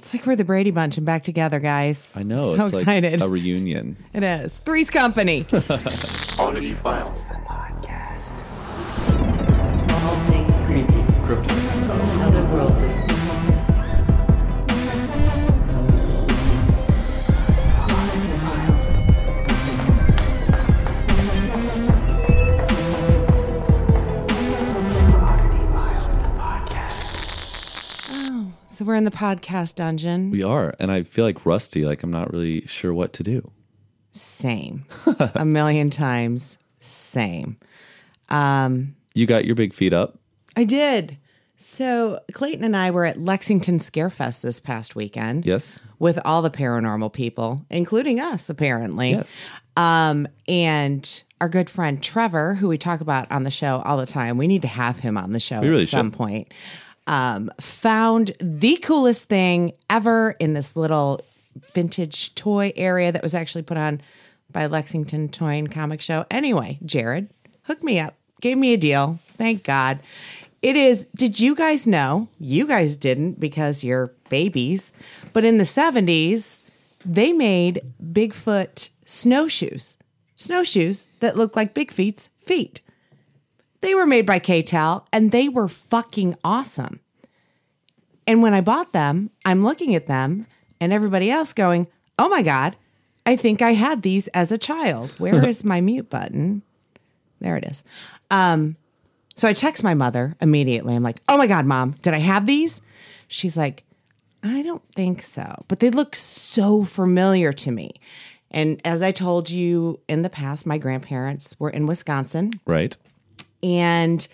It's like we're the Brady Bunch and back together, guys. I know. So it's excited. like a reunion. it is. Three's Company. Oddity Files. Podcast. All things creepy, Crypto. otherworldly. So we're in the podcast dungeon. We are. And I feel like rusty, like I'm not really sure what to do. Same. a million times. Same. Um, you got your big feet up. I did. So Clayton and I were at Lexington Scarefest this past weekend. Yes. With all the paranormal people, including us, apparently. Yes. Um, and our good friend Trevor, who we talk about on the show all the time, we need to have him on the show really at some should. point. Um, found the coolest thing ever in this little vintage toy area that was actually put on by Lexington Toy and Comic Show. Anyway, Jared hooked me up, gave me a deal. Thank God. It is, did you guys know? You guys didn't because you're babies, but in the 70s, they made Bigfoot snowshoes. Snowshoes that look like Big Feet's feet. They were made by KTEL and they were fucking awesome. And when I bought them, I'm looking at them and everybody else going, oh my God, I think I had these as a child. Where is my mute button? There it is. Um, so I text my mother immediately. I'm like, oh my God, mom, did I have these? She's like, I don't think so, but they look so familiar to me. And as I told you in the past, my grandparents were in Wisconsin Right. And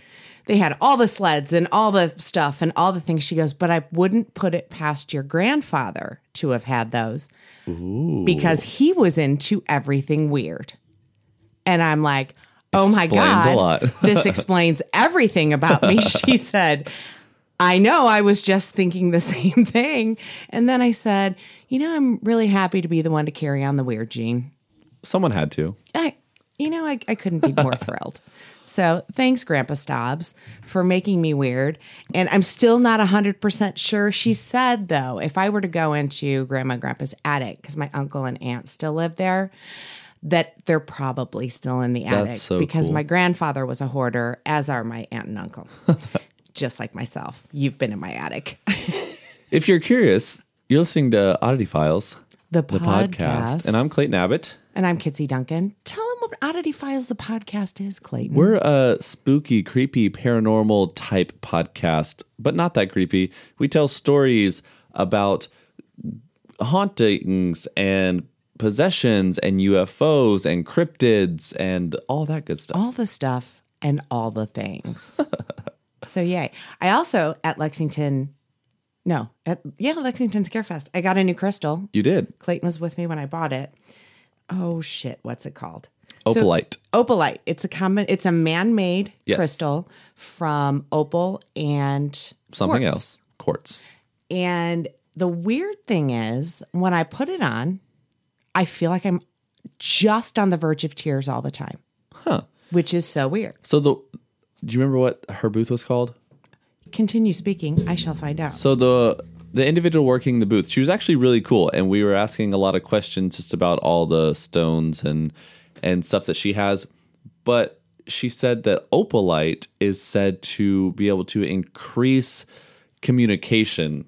they had all the sleds and all the stuff and all the things. She goes, but I wouldn't put it past your grandfather to have had those because he was into everything weird. And I'm like, oh my Explains a God, this explains everything about me. She said, I know I was just thinking the same thing. And then I said, you know, I'm really happy to be the one to carry on the weird gene. Someone had to. I, you know, I, I couldn't be more thrilled. So thanks, Grandpa Stobbs, for making me weird. And I'm still not 100% sure. She said, though, if I were to go into Grandma and Grandpa's attic, because my uncle and aunt still live there, that they're probably still in the attic so because cool. my grandfather was a hoarder, as are my aunt and uncle. Just like myself. You've been in my attic. If you're curious, you're listening to Oddity Files, The, the podcast. podcast. And I'm Clayton Abbott. And I'm Kitsy Duncan. Tell them what Oddity Files, the podcast is, Clayton. We're a spooky, creepy, paranormal type podcast, but not that creepy. We tell stories about hauntings and possessions and UFOs and cryptids and all that good stuff. all the stuff and all the things. so yay. I also at Lexington, no, at yeah, Lexington Scarefest, I got a new crystal. You did. Clayton was with me when I bought it. Oh shit, what's it called? So- Opalite. opalite. It's a common it's a man-made Yes. crystal from opal and Something quartz. else. Quartz. And the weird thing is, when I put it on, I feel like I'm just on the verge of tears all the time. Huh. Which is so weird. So the do you remember what her booth was called? Continue speaking. I shall find out. So the the individual working the booth, she was actually really cool, and we were asking a lot of questions just about all the stones and and stuff that she has. But she said that opalite is said to be able to increase communication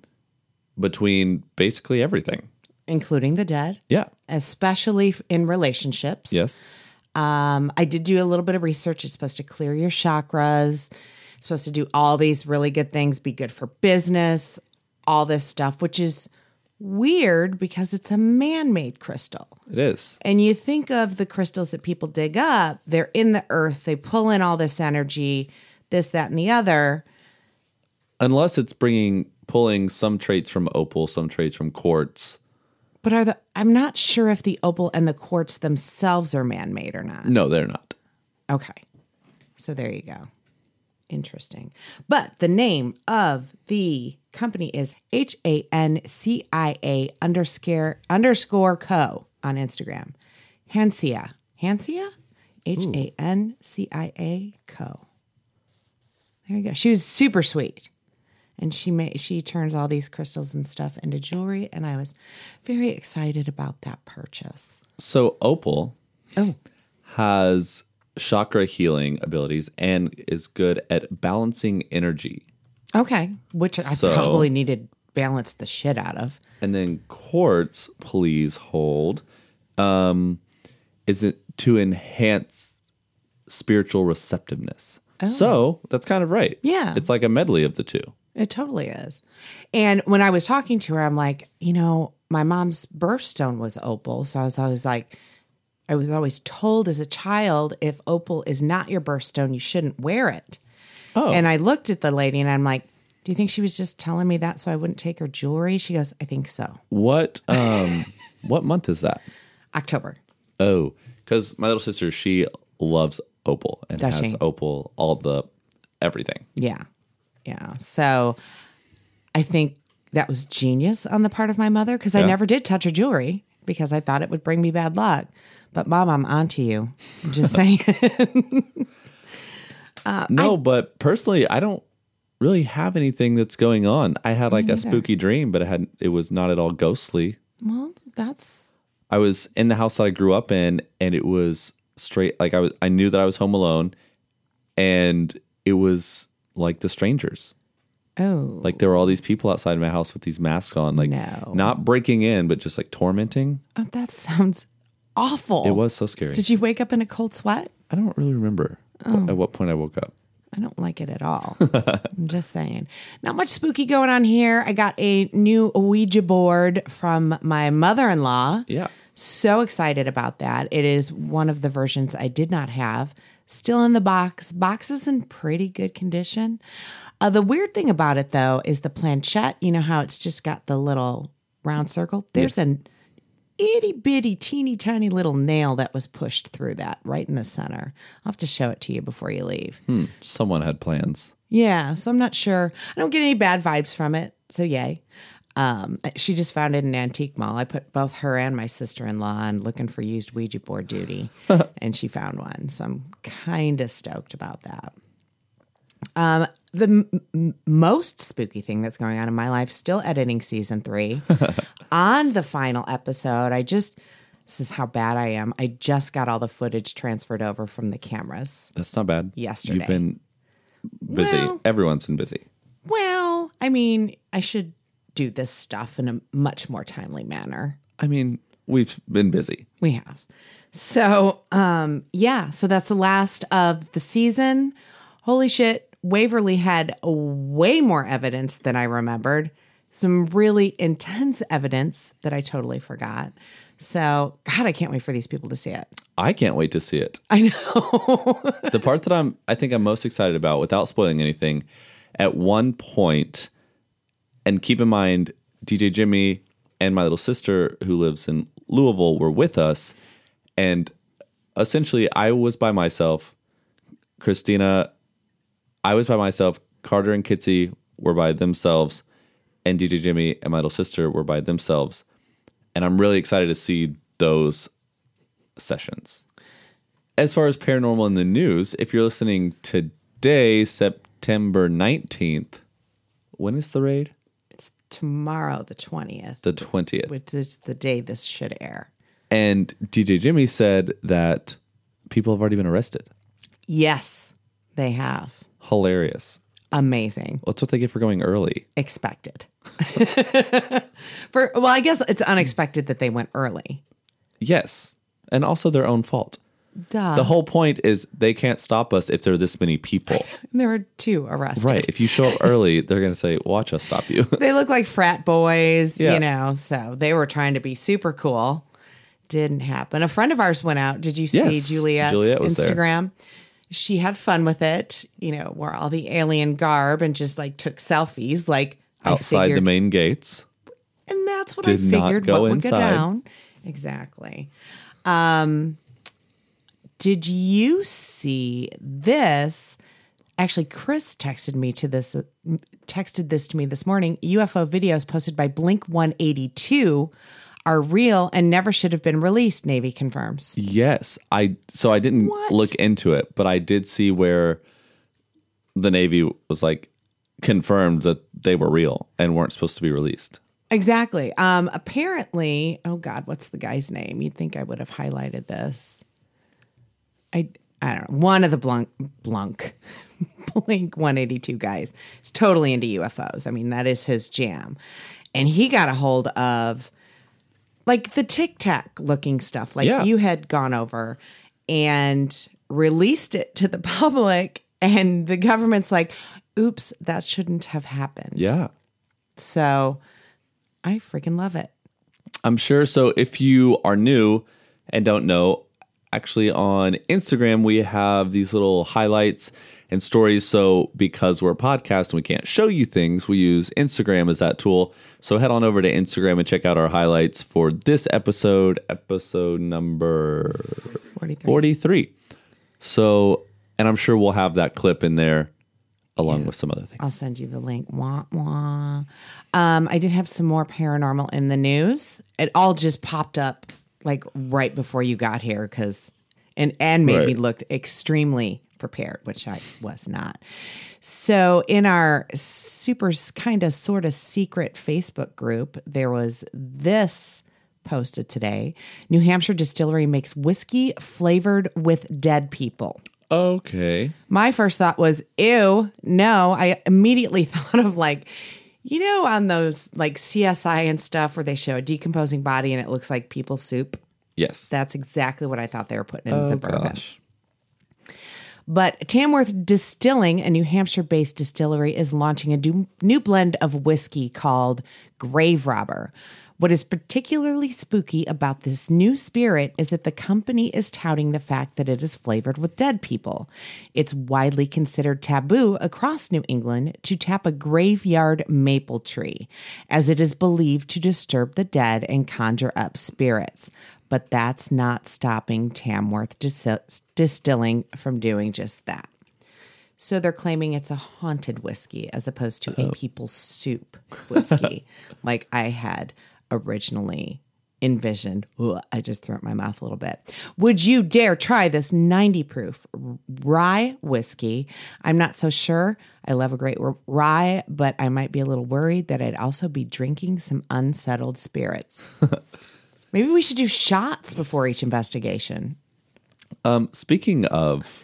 between basically everything. including the dead, Yeah. especially in relationships. Yes. Um, I did do a little bit of research. It's supposed to clear your chakras. It's supposed to do all these really good things, be good for business, all this stuff, which is weird because it's a man made crystal. It is. And you think of the crystals that people dig up, they're in the earth, they pull in all this energy, this, that, and the other. Unless it's bringing pulling some traits from opal, some traits from quartz. But are the I'm not sure if the opal and the quartz themselves are man made or not. No, they're not. Okay. So there you go. Interesting. But the name of the company is H A N C I A underscore underscore co on Instagram. Hansia. Hansia? H A N C I A co. There you go. She was super sweet. and she ma- she turns all these crystals and stuff into jewelry, and I was very excited about that purchase. So Opal Oh, has chakra healing abilities and is good at balancing energy. Okay, which I So- probably needed balance the shit out of. And then quartz, please hold, um, is it to enhance spiritual receptiveness. So that's kind of right. Oh. Yeah. It's like a medley of the two. It totally is. And when I was talking to her, I'm like, you know, my mom's birthstone was opal. So I was always like, I was always told as a child, if opal is not your birthstone, you shouldn't wear it. Oh. And I looked at the lady and I'm like, do you think she was just telling me that so I wouldn't take her jewelry? She goes, I think so. What um what month is that? October. Oh, because my little sister, she loves opal and Does has she? opal all the everything. Yeah. Yeah. So I think that was genius on the part of my mother because I never did touch her jewelry because I thought it would bring me bad luck. But mom, I'm onto you. I'm just saying. Uh, no, but personally, I don't really have anything that's going on. I had like a spooky dream, but it had it was not at all ghostly. well, that's I was in the house that I grew up in, and it was straight like I was. I knew that I was home alone, and it was like the strangers. oh Like there were all these people outside my house with these masks on, like No. not breaking in, but just like tormenting. oh, that sounds awful. It was so scary. Did you wake up in a cold sweat? I don't really remember at what point I woke up. I don't like it at all. I'm just saying. Not much spooky going on here. I got a new Ouija board from my mother in law. Yeah. So excited about that. It is one of the versions I did not have. Still in the box. Box is in pretty good condition. Uh, the weird thing about it, though, is the planchette. You know how it's just got the little round circle? There's an itty bitty, teeny tiny little nail that was pushed through that right in the center. I'll have to show it to you before you leave. Someone had plans. Yeah, so I'm not sure. I don't get any bad vibes from it, so yay. Um, she just found it in an antique mall. I put both her and my sister in law on looking for used Ouija board duty, and she found one. So I'm kind of stoked about that. Um, the m- most spooky thing that's going on in my life, still editing season three. on the final episode, I just, this is how bad I am. I just got all the footage transferred over from the cameras. That's not bad. Yesterday. You've been busy. Well- Everyone's been busy. Well, I mean, I should do this stuff in a much more timely manner. I mean, we've been busy. We have. So, um, yeah, so that's the last of the season. Holy shit, Waverly had way more evidence than I remembered. Some really intense evidence that I totally forgot. So, God, I can't wait for these people to see it. I can't wait to see it. I know. the part that I'm I think I'm most excited about without spoiling anything, at one point, and keep in mind DJ Jimmy and my little sister who lives in Louisville were with us and essentially I was by myself. Christina I was by myself, Carter and Kitsy were by themselves, and DJ Jimmy and my little sister were by themselves. And I'm really excited to see those sessions as far as paranormal in the news, if you're listening today, September 19th, when is the raid? it's tomorrow, the 20th, The 20th. which is the day this should air. And DJ Jimmy said that people have already been arrested. Yes, they have. Hilarious. Amazing. That's what they get for going early. expected. For well, I guess it's unexpected that they went early. Yes. And also their own fault. Duh. The whole point is they can't stop us if there are this many people. there were two arrested. right. If you show up early, they're going to say, watch us stop you. They look like frat boys, Yeah. you know, so they were trying to be super cool. Didn't happen. A friend of ours went out. Did you see Yes, Juliet's Juliet was there. She had fun with it, you know, wore all the alien garb and just like took selfies, like Outside the main gates. and that's what Did I figured what would go down. Exactly. Um, did you see this? Actually, Chris texted me to this. Texted this to me this morning. UFO videos posted by Blink One Eighty Two are real and never should have been released. Navy confirms. Yes, I so I didn't What? look into it, but I did see where the Navy was like, confirmed that they were real and weren't supposed to be released. Exactly. Um, apparently, oh God, what's the guy's name? You'd think I would have highlighted this. I I don't know. One of the Blunk Blunk Blink 182 guys is totally into UFOs. I mean, that is his jam. And he got a hold of like the tic tac looking stuff, like Yeah. you had gone over and released it to the public. And the government's like, oops, that shouldn't have happened. Yeah. So I freaking love it. I'm sure. So if you are new and don't know, actually on Instagram, we have these little highlights and stories. So because we're a podcast and we can't show you things, we use Instagram as that tool. So head on over to Instagram and check out our highlights for this episode, episode number 43. 43. So, and I'm sure we'll have that clip in there along with some other things. I'll send you the link. Wah, wah. Um, I did have some more paranormal in the news. It all just popped up like right before you got here because and and made me look extremely prepared, which I was not. So in our super kind of sort of secret Facebook group, there was this posted today. New Hampshire distillery makes whiskey flavored with dead people. Okay. My first thought was, ew, no. I immediately thought of like, you know, on those like CSI and stuff where they show a decomposing body and it looks like people soup. Yes. That's exactly what I thought they were putting in oh, the bourbon. gosh. But Tamworth Distilling, a New Hampshire based distillery, is launching a new, new blend of whiskey called Grave Robber. What is particularly spooky about this new spirit is that the company is touting the fact that it is flavored with dead people. It's widely considered taboo across New England to tap a graveyard maple tree, as it is believed to disturb the dead and conjure up spirits but that's not stopping Tamworth Dis- Distilling from doing just that. So they're claiming it's a haunted whiskey as opposed to a oh. people soup whiskey, like I had originally envisioned. Ugh, I just threw up my mouth a little bit. Would you dare try this 90 proof rye whiskey? I'm not so sure. I love a great rye, but I might be a little worried that I'd also be drinking some unsettled spirits. Maybe we should do shots before each investigation. Um, speaking of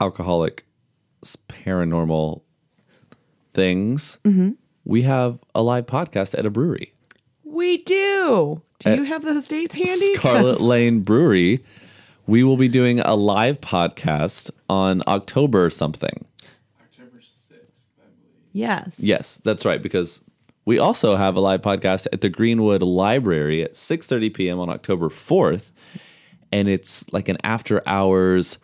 alcoholic paranormal things, Mm-hmm. we have a live podcast at a brewery, We do. Do you have those dates handy? Scarlet Lane Brewery. We will be doing a live podcast on October something. October 6th, I believe. Yes. Yes, that's right. Because we also have a live podcast at the Greenwood Library at 6:30 p.m. on October 4th, and it's like an after hours.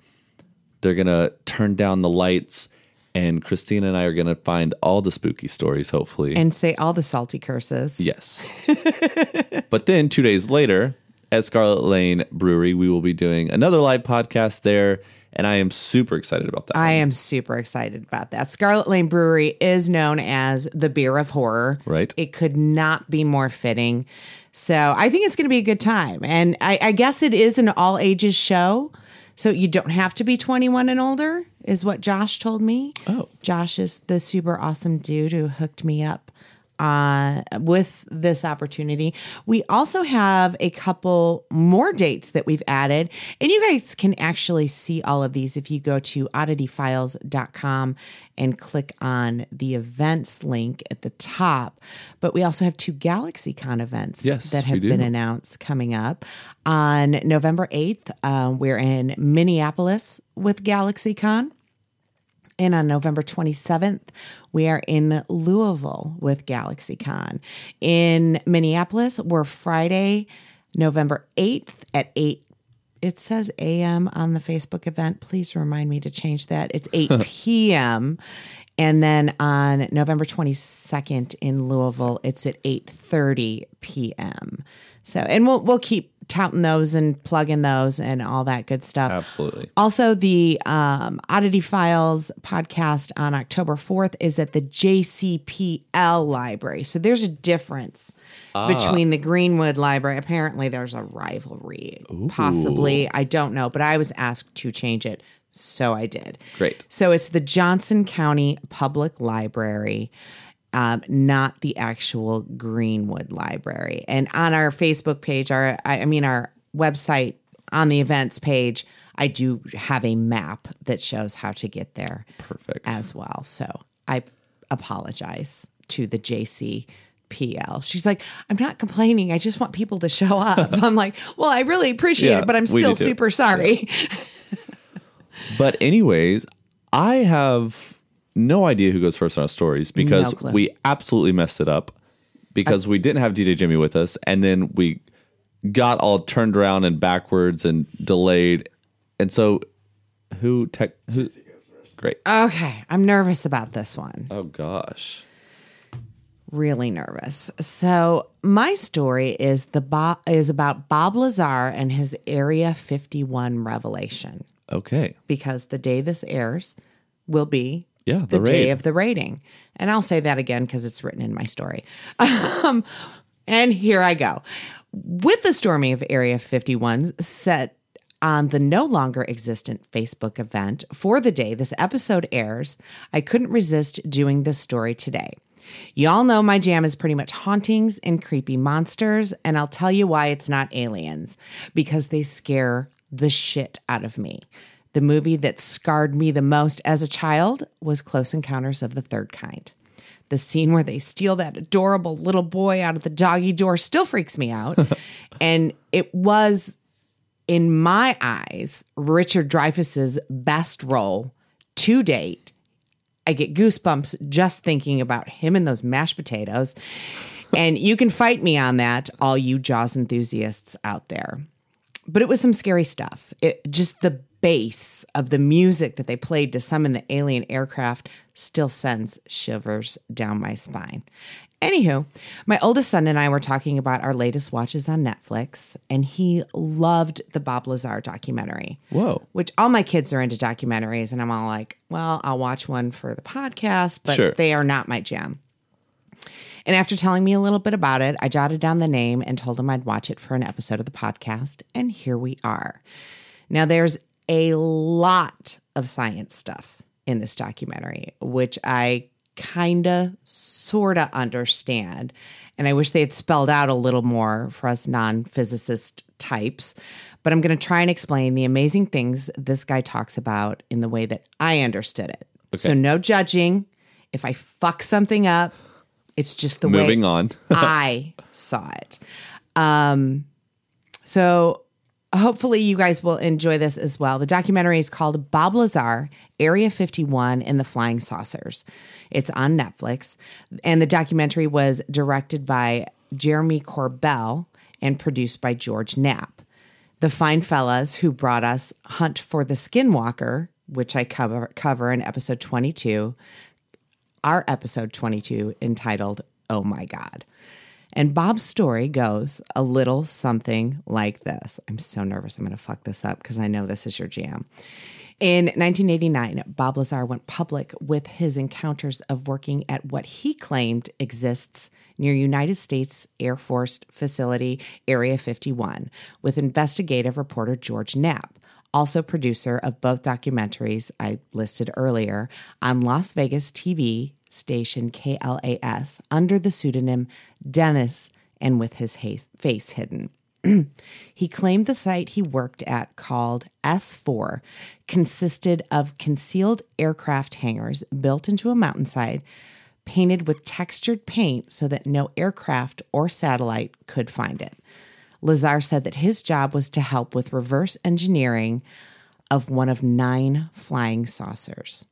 They're gonna turn down the lights, and Christina and I are gonna find all the spooky stories. Hopefully, And say all the salty curses. yes. but then two days later, at Scarlet Lane Brewery, we will be doing another live podcast there, and I am super excited about that. I am super excited about that. Scarlet Lane Brewery is known as the beer of horror. Right. It could not be more fitting. So I think it's going to be a good time. And I, I guess it is an all ages show. So you don't have to be 21 and older, is what Josh told me. Oh. Josh is the super awesome dude who hooked me up uh, with this opportunity. We also have a couple more dates that we've added, and you guys can actually see all of these if you go to oddityfiles.com and click on the events link at the top. But we also have two GalaxyCon events Yes, that have been announced coming up. On November 8th, uh, we're in Minneapolis with GalaxyCon. And on November 27th, we are in Louisville with GalaxyCon. In Minneapolis, we're Friday, November 8th at 8. It says AM on the Facebook event. Please remind me to change that. It's 8 p.m. And then on November 22nd in Louisville, it's at 8:30 p.m. So, and we'll we'll keep touting those and plugging those and all that good stuff. Absolutely. Also, the um, Oddity Files podcast on October 4th is at the JCPL Library. So there's a difference between the Greenwood Library. Apparently, there's a rivalry, possibly. I don't know, but I was asked to change it. So I did. Great. So it's the Johnson County Public Library. Um, not the actual Greenwood Library. And on our Facebook page, our I, I mean our website on the events page, I do have a map that shows how to get there Perfect. as well. So I apologize to the JC. PL. She's like, I'm not complaining. I just want people to show up. I'm like, well, I really appreciate Yeah, it, but I'm still super sorry. But anyways, I have no idea who goes first on our stories because No we absolutely messed it up because we didn't have DJ Jimmy with us, and then we got all turned around and backwards and delayed, and so who tech who great. Okay, I'm nervous about this one. oh gosh. Really nervous. So my story is the Bo- is about Bob Lazar and his Area 51 revelation. Okay. Because the day this airs will be Yeah, the, the day of the rating. And I'll say that again because it's written in my story. Um, and here I go. With the storming of Area 51 set on the no longer existent Facebook event for the day this episode airs, I couldn't resist doing this story today. Y'all know my jam is pretty much hauntings and creepy monsters, and I'll tell you why it's not aliens because they scare the shit out of me. The movie that scarred me the most as a child was Close Encounters of the Third Kind. The scene where they steal that adorable little boy out of the doggy door still freaks me out. and it was, in my eyes, Richard Dreyfuss's best role to date. I get goosebumps just thinking about him and those mashed potatoes. And you can fight me on that, all you Jaws enthusiasts out there but it was some scary stuff. It just the bass of the music that they played to summon the alien aircraft still sends shivers down my spine. Anywho, my oldest son and I were talking about our latest watches on Netflix, and he loved the Bob Lazar documentary. Whoa. Which all my kids are into documentaries, and I'm all like, well, I'll watch one for the podcast, but Sure. they are not my jam. And after telling me a little bit about it, I jotted down the name and told him I'd watch it for an episode of the podcast. And here we are. Now, there's a lot of science stuff in this documentary, which I kind of, sort of understand. And I wish they had spelled out a little more for us non physicist types. But I'm going to try and explain the amazing things this guy talks about in the way that I understood it. So, no judging. If I fuck something up, it's just the way moving on I saw it. Um, so hopefully you guys will enjoy this as well. The documentary is called Bob Lazar, Area 51 and the Flying Saucers. It's on Netflix. And the documentary was directed by Jeremy Corbell and produced by George Knapp. The fine fellas who brought us Hunt for the Skinwalker, which I cover, cover in episode 22, our episode 22 entitled Oh My God. And Bob's story goes a little something like this. I'm so nervous I'm going to fuck this up because I know this is your jam. In 1989, Bob Lazar went public with his encounters of working at what he claimed exists near United States Air Force facility Area 51 with investigative reporter George Knapp also producer of both documentaries I listed earlier on Las Vegas TV station KLAS under the pseudonym Dennis and with his face hidden. he claimed the site he worked at, called S4, consisted of concealed aircraft hangars built into a mountainside, painted with textured paint so that no aircraft or satellite could find it. Lazar said that his job was to help with reverse engineering of one of nine flying saucers.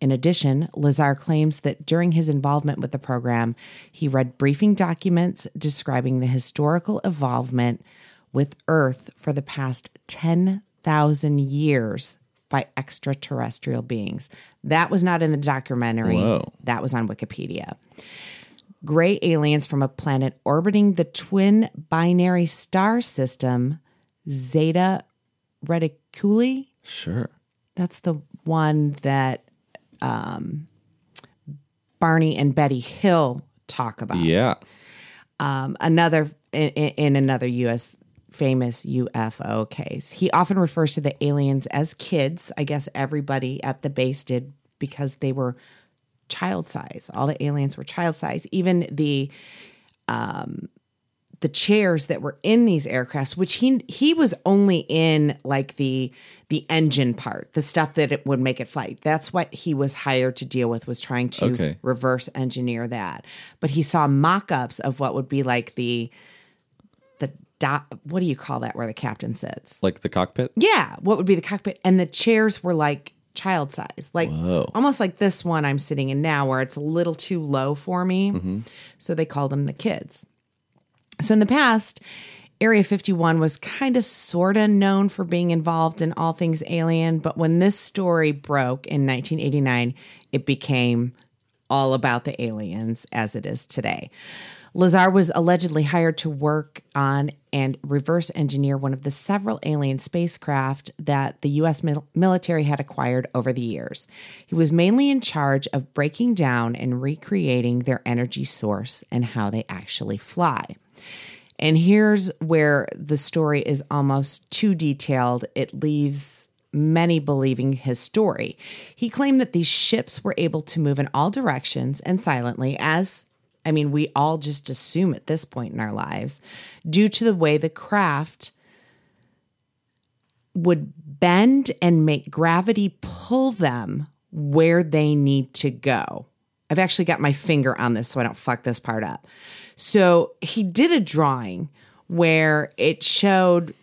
In addition, Lazar claims that during his involvement with the program, he read briefing documents describing the historical involvement with Earth for the past 10,000 years by extraterrestrial beings. That was not in the documentary. Whoa. That was on Wikipedia. gray aliens from a planet orbiting the twin binary star system, Zeta Reticuli. Sure. That's the one that um, Barney and Betty Hill talk about. Yeah. Um, another in, in another U.S. famous UFO case. He often refers to the aliens as kids. I guess everybody at the base did because they were child size. All the aliens were child size. Even the um, the chairs that were in these aircrafts, which he he was only in like the the engine part, the stuff that it would make it fly. That's what he was hired to deal with. Was trying to Okay. reverse engineer that. But he saw mock-ups of what would be like the the dot. What do you call that? Where the captain sits? Like the cockpit? Yeah, what would be the cockpit? And the chairs were like child size, like almost like this one I'm sitting in now, where it's a little too low for me. Mm-hmm. So they called them the kids. So in the past, Area 51 was kind of sort of known for being involved in all things alien, but when this story broke in 1989, it became all about the aliens as it is today. Lazar was allegedly hired to work on and reverse engineer one of the several alien spacecraft that the US mil- military had acquired over the years. He was mainly in charge of breaking down and recreating their energy source and how they actually fly. And here's where the story is almost too detailed. It leaves many believing his story. He claimed that these ships were able to move in all directions and silently, as I mean, we all just assume at this point in our lives, due to the way the craft would bend and make gravity pull them where they need to go. I've actually got my finger on this so I don't fuck this part up. So he did a drawing where it showed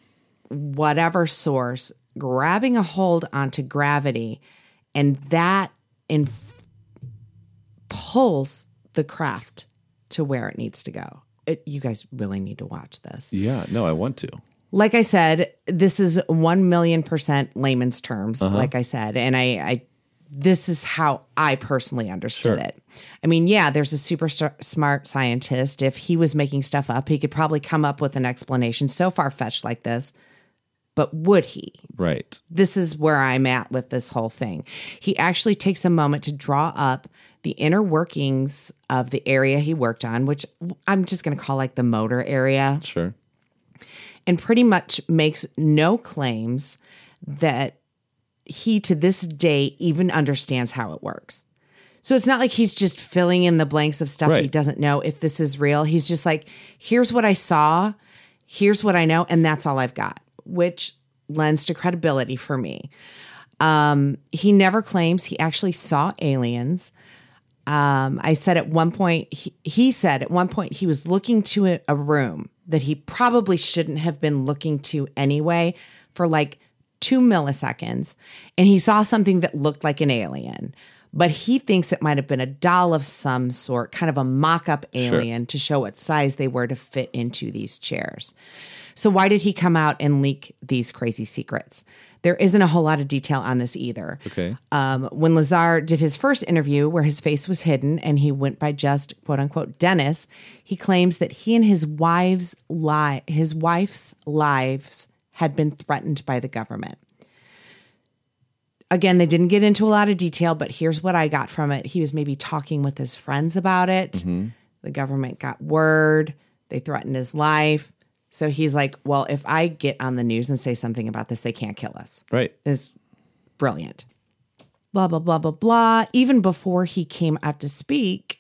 whatever source grabbing a hold onto gravity and that in pulls the craft to where it needs to go. It, you guys really need to watch this. Yeah. No, I want to. Like I said, this is 1 million percent layman's terms, uh-huh. like I said. And I, I, this is how I personally understood Sure. it. I mean, yeah, there's a super st- smart scientist. If he was making stuff up, he could probably come up with an explanation so far fetched like this. But would he? Right. this is where I'm at with this whole thing. He actually takes a moment to draw up the inner workings of the area he worked on, which I'm just going to call like the motor area, Sure. and pretty much makes no claims that he to this day even understands how it works. So it's not like he's just filling in the blanks of stuff he doesn't know if this is real. He's just like, here's what I saw, here's what I know, and that's all I've got, which lends to credibility for me. Um, he never claims he actually saw aliens. Um, I said at one point, he, he said at one point he was looking to a, a room that he probably shouldn't have been looking to anyway for like two milliseconds. And he saw something that looked like an alien, but he thinks it might have been a doll of some sort, kind of a mock up alien to show what size they were to fit into these chairs. So, why did he come out and leak these crazy secrets? There isn't a whole lot of detail on this either. Okay. Um, when Lazar did his first interview, where his face was hidden and he went by just quote unquote Dennis, he claims that he and his wife's li- his wife's lives had been threatened by the government. Again, they didn't get into a lot of detail, but here's what I got from it. He was maybe talking with his friends about it. The government got word, they threatened his life. So he's like, Well, if I get on the news and say something about this, they can't kill us Right. is brilliant. Blah, blah, blah, blah, blah. Even before he came out to speak,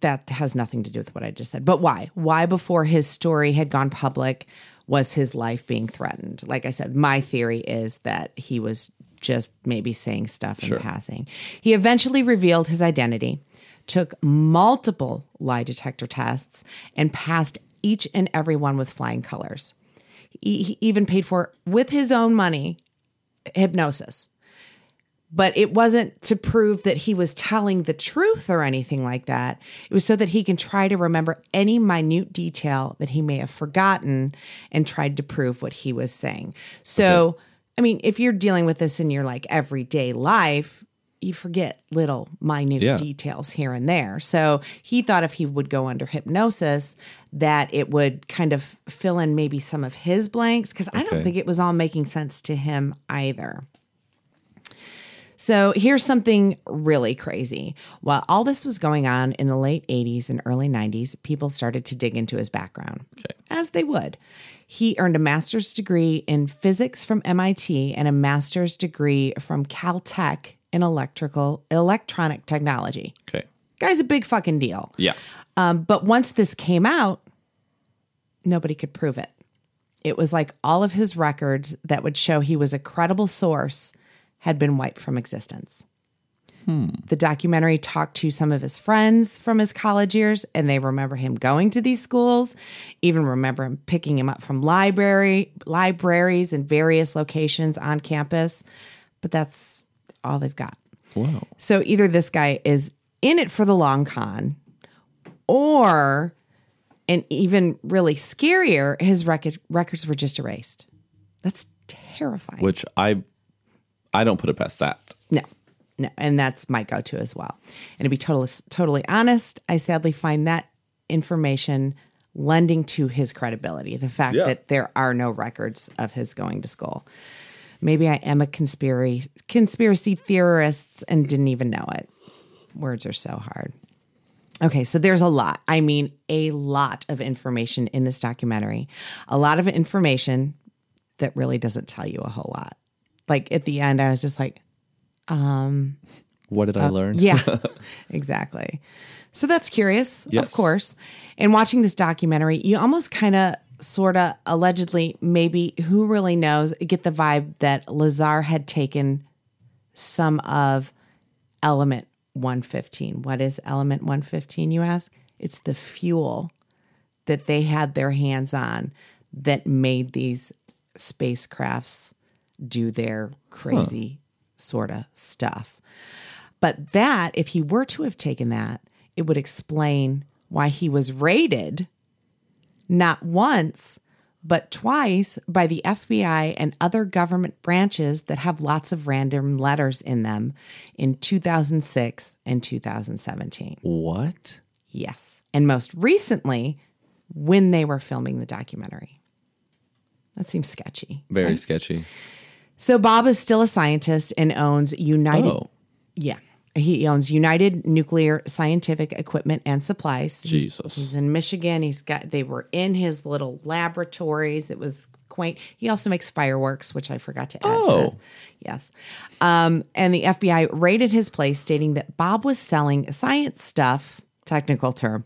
that has nothing to do with what I just said. But why? Why, before his story had gone public, was his life being threatened? Like I said, my theory is that he was just maybe saying stuff in passing. He eventually revealed his identity, took multiple lie detector tests, and passed each and every one with flying colors. He, he even paid for, with his own money, hypnosis. But it wasn't to prove that he was telling the truth or anything like that. It was so that he can try to remember any minute detail that he may have forgotten and tried to prove what he was saying. So, I mean, if you're dealing with this in your like everyday life, you forget little minute Yeah. details here and there. So he thought if he would go under hypnosis, that it would kind of fill in maybe some of his blanks because I don't think it was all making sense to him either. So here's something really crazy. While all this was going on in the late 80s and early 90s, people started to dig into his background, Okay. as they would. He earned a master's degree in physics from MIT and a master's degree from Caltech in electrical electronic technology. Okay. Guy's a big fucking deal. Yeah. Um, but once this came out, nobody could prove it. It was like all of his records that would show he was a credible source had been wiped from existence. The documentary talked to some of his friends from his college years, and they remember him going to these schools, even remember him picking him up from library libraries in various locations on campus. But that's all they've got. Wow. So either this guy is in it for the long con, or, and even really scarier, his record, records were just erased. That's terrifying. Which I I don't put it past that. no, no, and that's my go-to as well. And to be totally totally honest, I sadly find that information lending to his credibility. The fact Yeah. that there are no records of his going to school. Maybe I am a conspiracy conspiracy theorist and didn't even know it. Words are so hard. Okay, so there's a lot. I mean, a lot of information in this documentary. A lot of information that really doesn't tell you a whole lot. Like at the end, I was just like, What did I learn? Uh, yeah, exactly. So that's curious, of course. And watching this documentary, you almost kind of, sort of, allegedly, maybe who really knows, get the vibe that Lazar had taken some of element 115. What is element 115, you ask? It's the fuel that they had their hands on that made these spacecrafts do their crazy sort of stuff. But that, if he were to have taken that, it would explain why he was raided not once, but twice by the FBI and other government branches that have lots of random letters in them in 2006 and 2017. What? Yes. And most recently, when they were filming the documentary. That seems sketchy. Very sketchy. So Bob is still a scientist and owns United. Oh. Yeah. He owns United Nuclear Scientific Equipment and Supplies. Jesus. he's in Michigan. He's got they were in his little laboratories. It was quaint. He also makes fireworks, which I forgot to add to Oh. this. Yes. Um, and the FBI raided his place, stating that Bob was selling science stuff, technical term,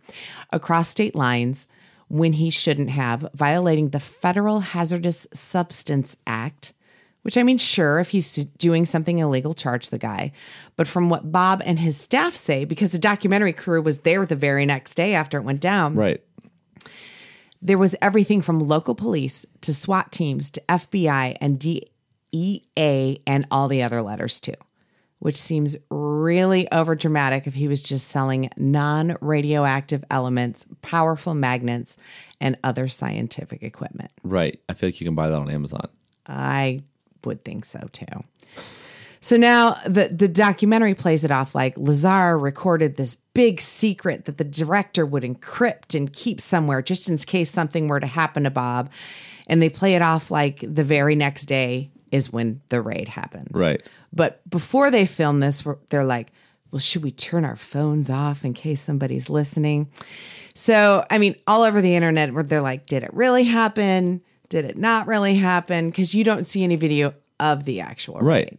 across state lines when he shouldn't have, violating the Federal Hazardous Substance Act which I mean, sure, if he's doing something illegal, charge the guy. But from what Bob and his staff say, because the documentary crew was there the very next day after it went down, Right. there was everything from local police to SWAT teams to FBI and DEA and all the other letters too, which seems really overdramatic if he was just selling non radioactive elements, powerful magnets, and other scientific equipment. Right. I feel like you can buy that on Amazon. I would think so too. So now the the documentary plays it off like Lazar recorded this big secret that the director would encrypt and keep somewhere just in case something were to happen to Bob. And they play it off like the very next day is when the raid happens. Right. But before they film this, they're like, well, should we turn our phones off in case somebody's listening? So, I mean, all over the internet, where they're like, did it really happen? Did it not really happen? Because you don't see any video of the actual Right. raid.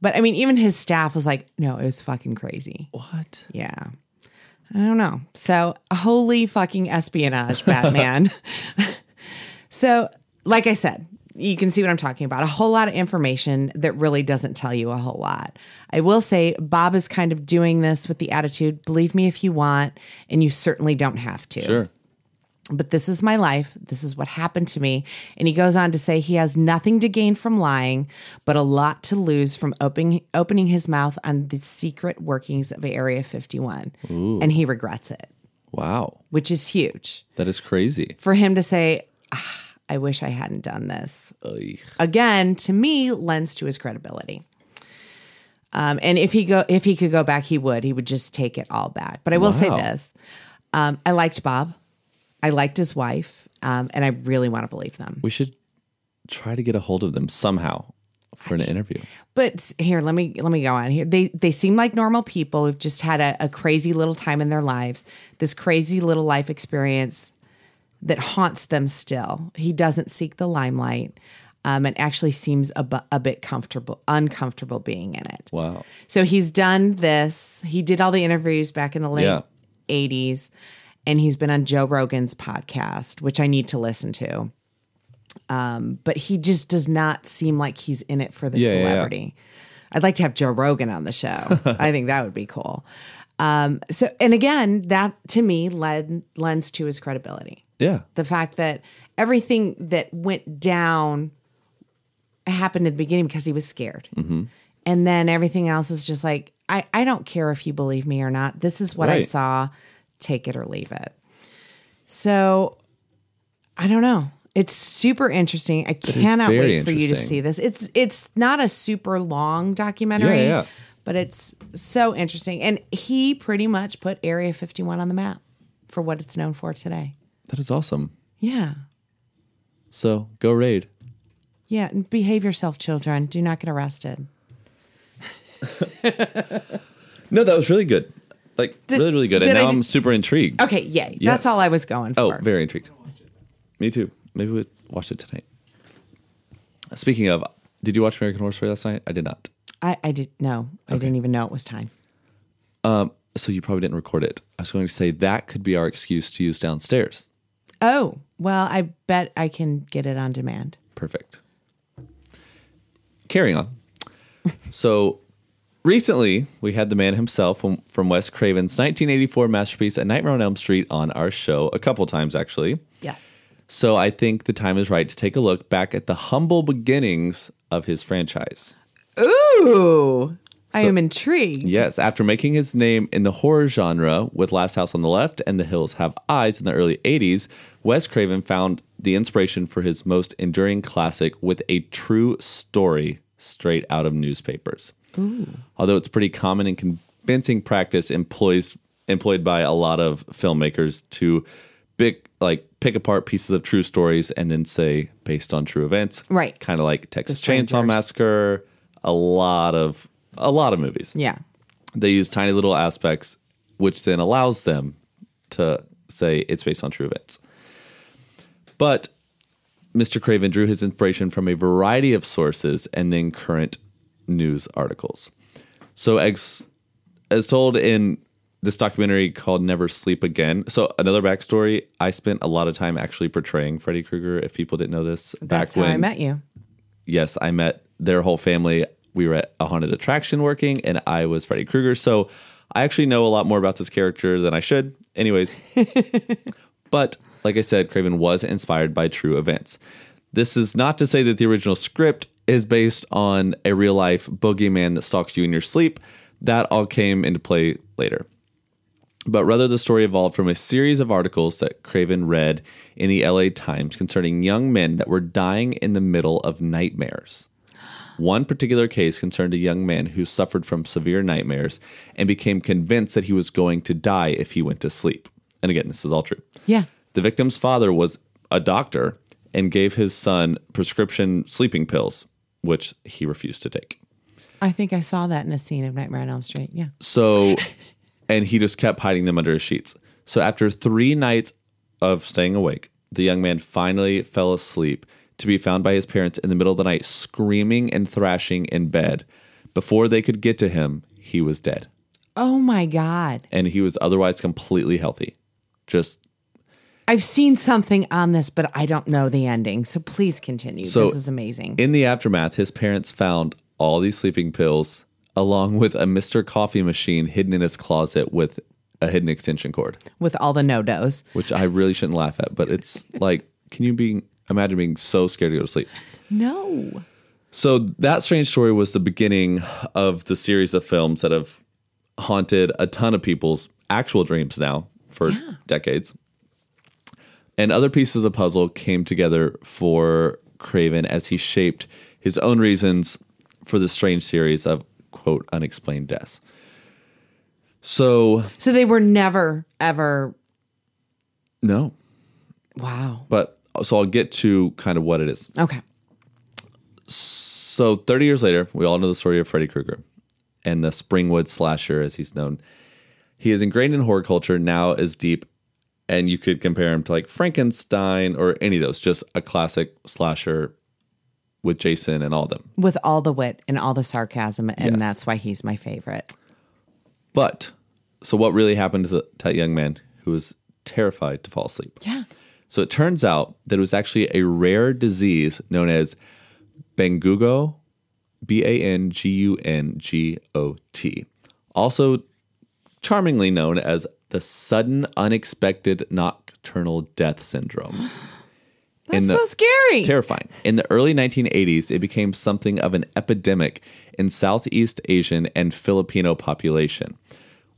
But I mean, even his staff was like, no, it was fucking crazy. What? Yeah. I don't know. So, holy fucking espionage, Batman. so, like I said, you can see what I'm talking about. A whole lot of information that really doesn't tell you a whole lot. I will say Bob is kind of doing this with the attitude believe me if you want, and you certainly don't have to Sure. But this is my life. This is what happened to me. And he goes on to say he has nothing to gain from lying, but a lot to lose from opening opening his mouth on the secret workings of Area 51. And he regrets it, Wow. which is huge. That is crazy. For him to say, "Ah, I wish I hadn't done this. Again, to me, lends to his credibility. Um, Um, and if he go if he could go back, he would. He would just take it all back. But I will say this: um, I liked Bob. I liked his wife, um, and I really want to believe them. We should try to get a hold of them somehow for an interview. But here, let me let me go on here. They they seem like normal people who've just had a, a crazy little time in their lives. This crazy little life experience that haunts them still. He doesn't seek the limelight, um, and actually seems a, bu- a bit comfortable, uncomfortable being in it. Wow. So he's done this. He did all the interviews back in the late Yeah. 80s, and he's been on Joe Rogan's podcast, which I need to listen to. Um, but he just does not seem like he's in it for the Yeah, yeah, yeah. celebrity. I'd like to have Joe Rogan on the show. I think that would be cool. Um, so, and again, that to me led lends to his credibility Yeah. the fact that everything that went down happened at the beginning because he was scared. Mm-hmm. And then everything else is just like, I, I don't care if you believe me or not. This is what I saw. Take it or leave it. So I don't know. It's super interesting. I cannot wait for you to see this. It's it's not a super long documentary, Yeah, yeah, yeah. but it's so interesting. And he pretty much put Area 51 on the map for what it's known for today. That is awesome. Yeah. So go raid. Yeah, and behave yourself, children. Do not get arrested. No, that was really good. Like Did- really, really good. And now ju- I'm super intrigued. Okay, yay. Yes. That's all I was going for. Oh, very intrigued. Me too. Maybe we'll watch it tonight. Speaking of, did you watch American Horror Story last night? I did not. I, I did no. I didn't even know it was time. Um, so you probably didn't record it. I was going to say that could be our excuse to use downstairs. Oh, well, I bet I can get it on demand. Perfect. Carrying on. so recently, we had the man himself from, from Wes Craven's 1984 masterpiece, A Nightmare on Elm Street, on our show a couple times, actually. Yes. So I think the time is right to take a look back at the humble beginnings of his franchise. Ooh. I am intrigued. Yes, after making his name in the horror genre with Last House on the Left and The Hills Have Eyes in the early 80s, Wes Craven found the inspiration for his most enduring classic with a true story straight out of newspapers. Although it's pretty common and convincing practice employs employed by a lot of filmmakers to pick like pick apart pieces of true stories and then say based on true events. Right. Kind of like Texas Chainsaw Massacre, a lot of a lot of movies Yeah. they use tiny little aspects, which then allows them to say it's based on true events. But Mr. Craven drew his inspiration from a variety of sources and then current news articles. So, as, as told in this documentary called Never Sleep Again. So, another backstory I spent a lot of time actually portraying Freddy Krueger, if people didn't know this. Back when. I met you. yes, I met their whole family. We were at a haunted attraction working, and I was Freddy Krueger. So I actually know a lot more about this character than I should. Anyways, but like I said, Craven was inspired by true events. This is not to say that the original script is based on a real life boogeyman that stalks you in your sleep. That all came into play later but rather the story evolved from a series of articles that Craven read in the LA Times concerning young men that were dying in the middle of nightmares. One particular case concerned a young man who suffered from severe nightmares and became convinced that he was going to die if he went to sleep. And again, this is all true. Yeah. The victim's father was a doctor and gave his son prescription sleeping pills, which he refused to take. I think I saw that in a scene of Nightmare on Elm Street. Yeah. So, and he just kept hiding them under his sheets. So, after three nights of staying awake, the young man finally fell asleep to be found by his parents in the middle of the night, screaming and thrashing in bed. Before they could get to him, he was dead. Oh my God. And he was otherwise completely healthy. Just I've seen something on this, but I don't know the ending. So please continue. So, this is amazing. in the aftermath, his parents found all these sleeping pills along with a Mr. Coffee machine hidden in his closet with a hidden extension cord. with all the NoDoz. which I really shouldn't laugh at, but it's like, can you be imagine being so scared to go to sleep? No. So that strange story was the beginning of the series of films that have haunted a ton of people's actual dreams now for decades. And other pieces of the puzzle came together for Craven as he shaped his own reasons for the strange series of quote unexplained deaths. So So they were never ever. no, Wow. but so I'll get to kind of what it is. Okay. So 30 years later, we all know the story of Freddy Krueger and the Springwood slasher, as he's known. He is ingrained in horror culture now as deep, and you could compare him to like Frankenstein or any of those, just a classic slasher with Jason and all of them. With all the wit and all the sarcasm, and Yes. that's why he's my favorite. But so what really happened to, the, to that young man who was terrified to fall asleep? Yeah. So it turns out that it was actually a rare disease known as Bengugo, B A N G U N G O T, also charmingly known as the sudden unexpected nocturnal death syndrome. That's the- so scary. Terrifying. In the early 1980s, it became something of an epidemic in Southeast Asian and Filipino population,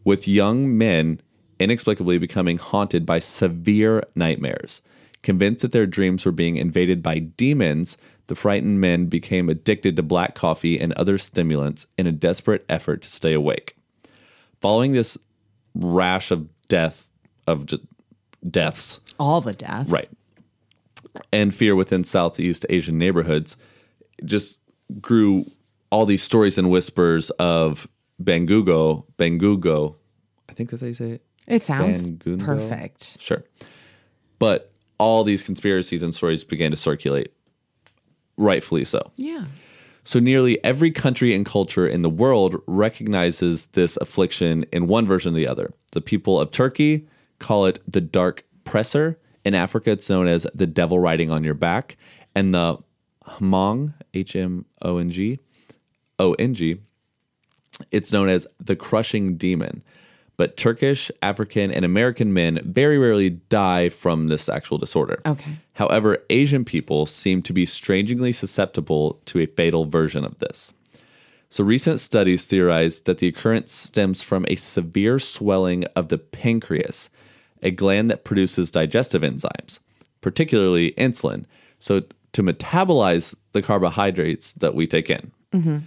with young men inexplicably becoming haunted by severe nightmares. Convinced that their dreams were being invaded by demons, the frightened men became addicted to black coffee and other stimulants in a desperate effort to stay awake. Following this rash of death of just deaths, all the deaths. Right. And fear within Southeast Asian neighborhoods just grew all these stories and whispers of Bangugo, Bangugo. I think that's how you say it. It sounds Bangungo? perfect. Sure. But all these conspiracies and stories began to circulate, rightfully so. Yeah. So nearly every country and culture in the world recognizes this affliction in one version or the other. The people of Turkey call it the dark presser. In Africa, it's known as the devil riding on your back. And the Hmong, H M O N G, O N G, it's known as the crushing demon. But Turkish, African, and American men very rarely die from this actual disorder. Okay. However, Asian people seem to be strangely susceptible to a fatal version of this. So, recent studies theorize that the occurrence stems from a severe swelling of the pancreas, a gland that produces digestive enzymes, particularly insulin, so to metabolize the carbohydrates that we take in. Mm-hmm.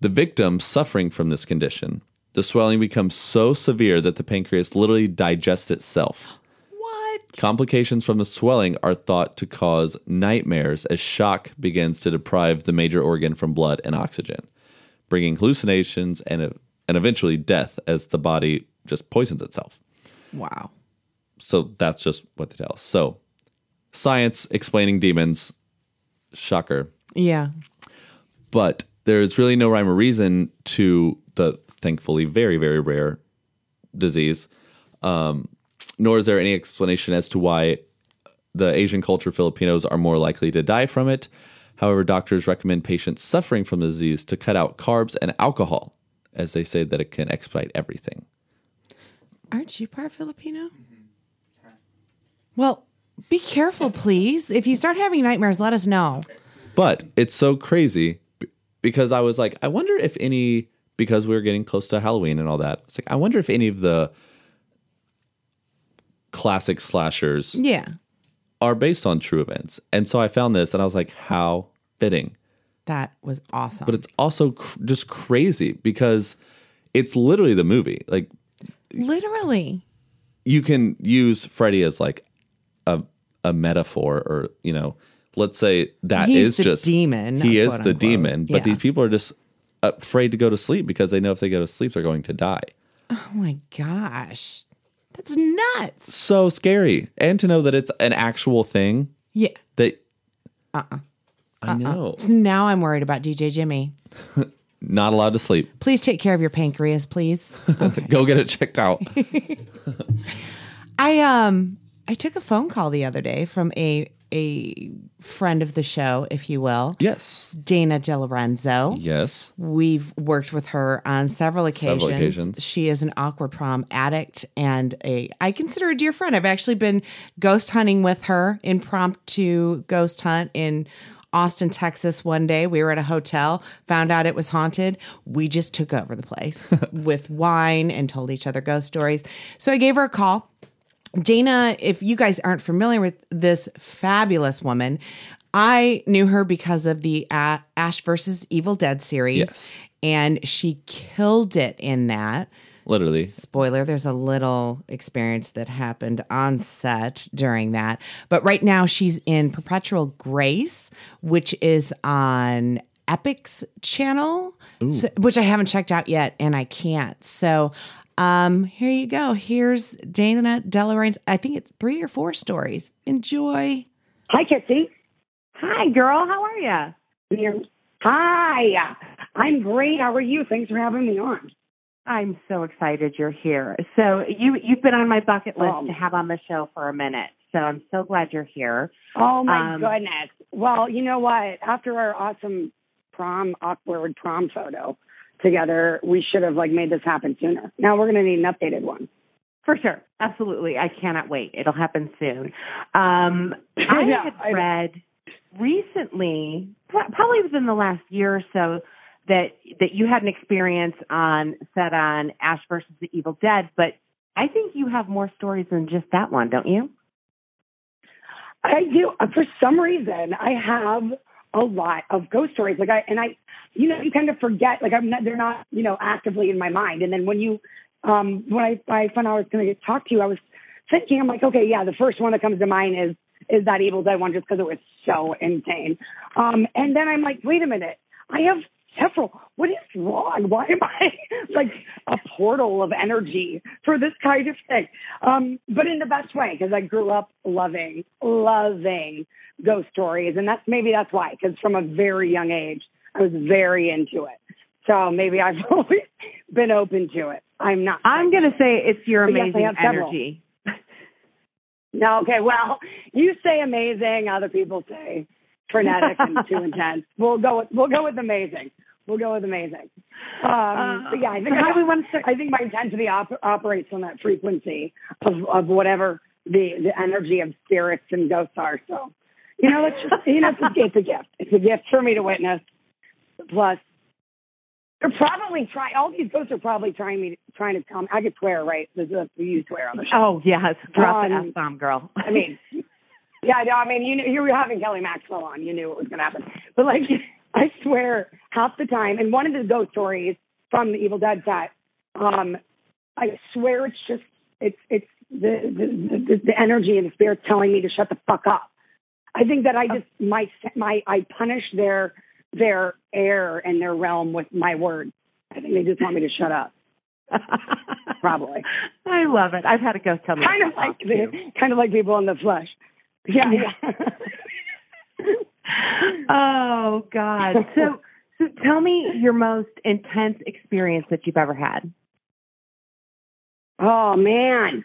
The victim suffering from this condition, the swelling becomes so severe that the pancreas literally digests itself. What? Complications from the swelling are thought to cause nightmares as shock begins to deprive the major organ from blood and oxygen, bringing hallucinations and, and eventually death as the body just poisons itself. Wow. So that's just what they tell us. So, science explaining demons, shocker. Yeah. But there's really no rhyme or reason to the thankfully very, very rare disease. Um, nor is there any explanation as to why the Asian culture Filipinos are more likely to die from it. However, doctors recommend patients suffering from the disease to cut out carbs and alcohol, as they say that it can expedite everything. Aren't you part Filipino? Well, be careful, please. If you start having nightmares, let us know. But it's so crazy because I was like, I wonder if any, because we were getting close to Halloween and all that, it's like, I wonder if any of the classic slashers Yeah. are based on true events. And so I found this and I was like, how fitting. That was awesome. But it's also cr- just crazy because it's literally the movie. Like, Literally. you can use Freddy as like a, a metaphor or, you know, let's say that is He's the just demon, He is the unquote. demon, but Yeah. these people are just afraid to go to sleep because they know if they go to sleep, they're going to die. Oh my gosh. That's nuts. So scary. And to know that it's an actual thing Yeah. that. Uh uh I know. So now I'm worried about DJ Jimmy. Not allowed to sleep. Please take care of your pancreas, please. Go get it checked out. I um I took a phone call the other day from a a friend of the show, if you will, yes. Dana DeLorenzo. Yes. We've worked with her on several occasions. Several occasions. She is an awkward prom addict and a I consider a dear friend. I've actually been ghost hunting with her, impromptu ghost hunt in Austin, Texas one day. We were at a hotel, found out it was haunted. We just took over the place with wine and told each other ghost stories. So I gave her a call. Dana, if you guys aren't familiar with this fabulous woman, I knew her because of the uh, Ash versus Evil Dead series. Yes. and she killed it in that. Literally. Spoiler, there's a little experience that happened on set during that. But right now she's in Perpetual Grace, which is on Epix channel, so- which I haven't checked out yet and I can't. So um, here you go. Here's Dana DeLorenzo's, I think it's three or four stories. Enjoy. Hi, Kitsy. Hi, girl. How are? You're- Hi. I'm great. How are you? Thanks for having me on. I'm so excited you're here. So you you've been on my bucket list Um, to have on the show for a minute. So I'm so glad you're here. Oh my Um, goodness. Well, you know what? After our awesome prom, awkward prom photo together, we should have like made this happen sooner. Now we're gonna need an updated one. For sure. Absolutely. I cannot wait. It'll happen soon. Um I Yeah, had I- read recently, probably within the last year or so, that that you had an experience on set on Ash versus the Evil Dead, but I think you have more stories than just that one, don't you? I do. For some reason, I have a lot of ghost stories. Like I and I, you know, you kind of forget. Like I'm not. They're not, you know, actively in my mind. And then when you, um, when I I found out I was going to talk to you, I was thinking, I'm like, okay, yeah, the first one that comes to mind is is that Evil Dead one, just because it was so insane. Um, and then I'm like, wait a minute, I have several. What is wrong? Why am I like a portal of energy for this kind of thing? Um, but in the best way, because I grew up loving, loving ghost stories, and that's maybe that's why. Because from a very young age, I was very into it. So maybe I've always been open to it. I'm not. I'm going to say it's your But yes, amazing energy. No, okay. Well, you say amazing. Other people say frenetic and too intense. We'll go with we'll go with amazing. We'll go with amazing. Um, but yeah, I think how we want to start? I think my intensity op- operates on that frequency of of whatever the the energy of spirits and ghosts are. So, you know, it's just you know, it's a, it's a gift. It's a gift for me to witness. Plus, they're probably trying. All these ghosts are probably trying me trying to come. I could swear, right? There's a you swear on the show. Oh yes, drop the Um, f bomb, girl. I mean, yeah, no, I mean, you knew, you were having Kelly Maxwell on. You knew it was going to happen. But like, I swear, half the time, and one of the ghost stories from the Evil Dead set, um, I swear it's just it's it's the the, the the energy and the spirits telling me to shut the fuck up. I think that I just my my I punish their their air and their realm with my words. I think they just want me to shut up. Probably. I love it. I've had a ghost tell me. kind of like the, kind of like people in the flesh. Yeah, yeah. oh God. So so tell me your most intense experience that you've ever had. oh man.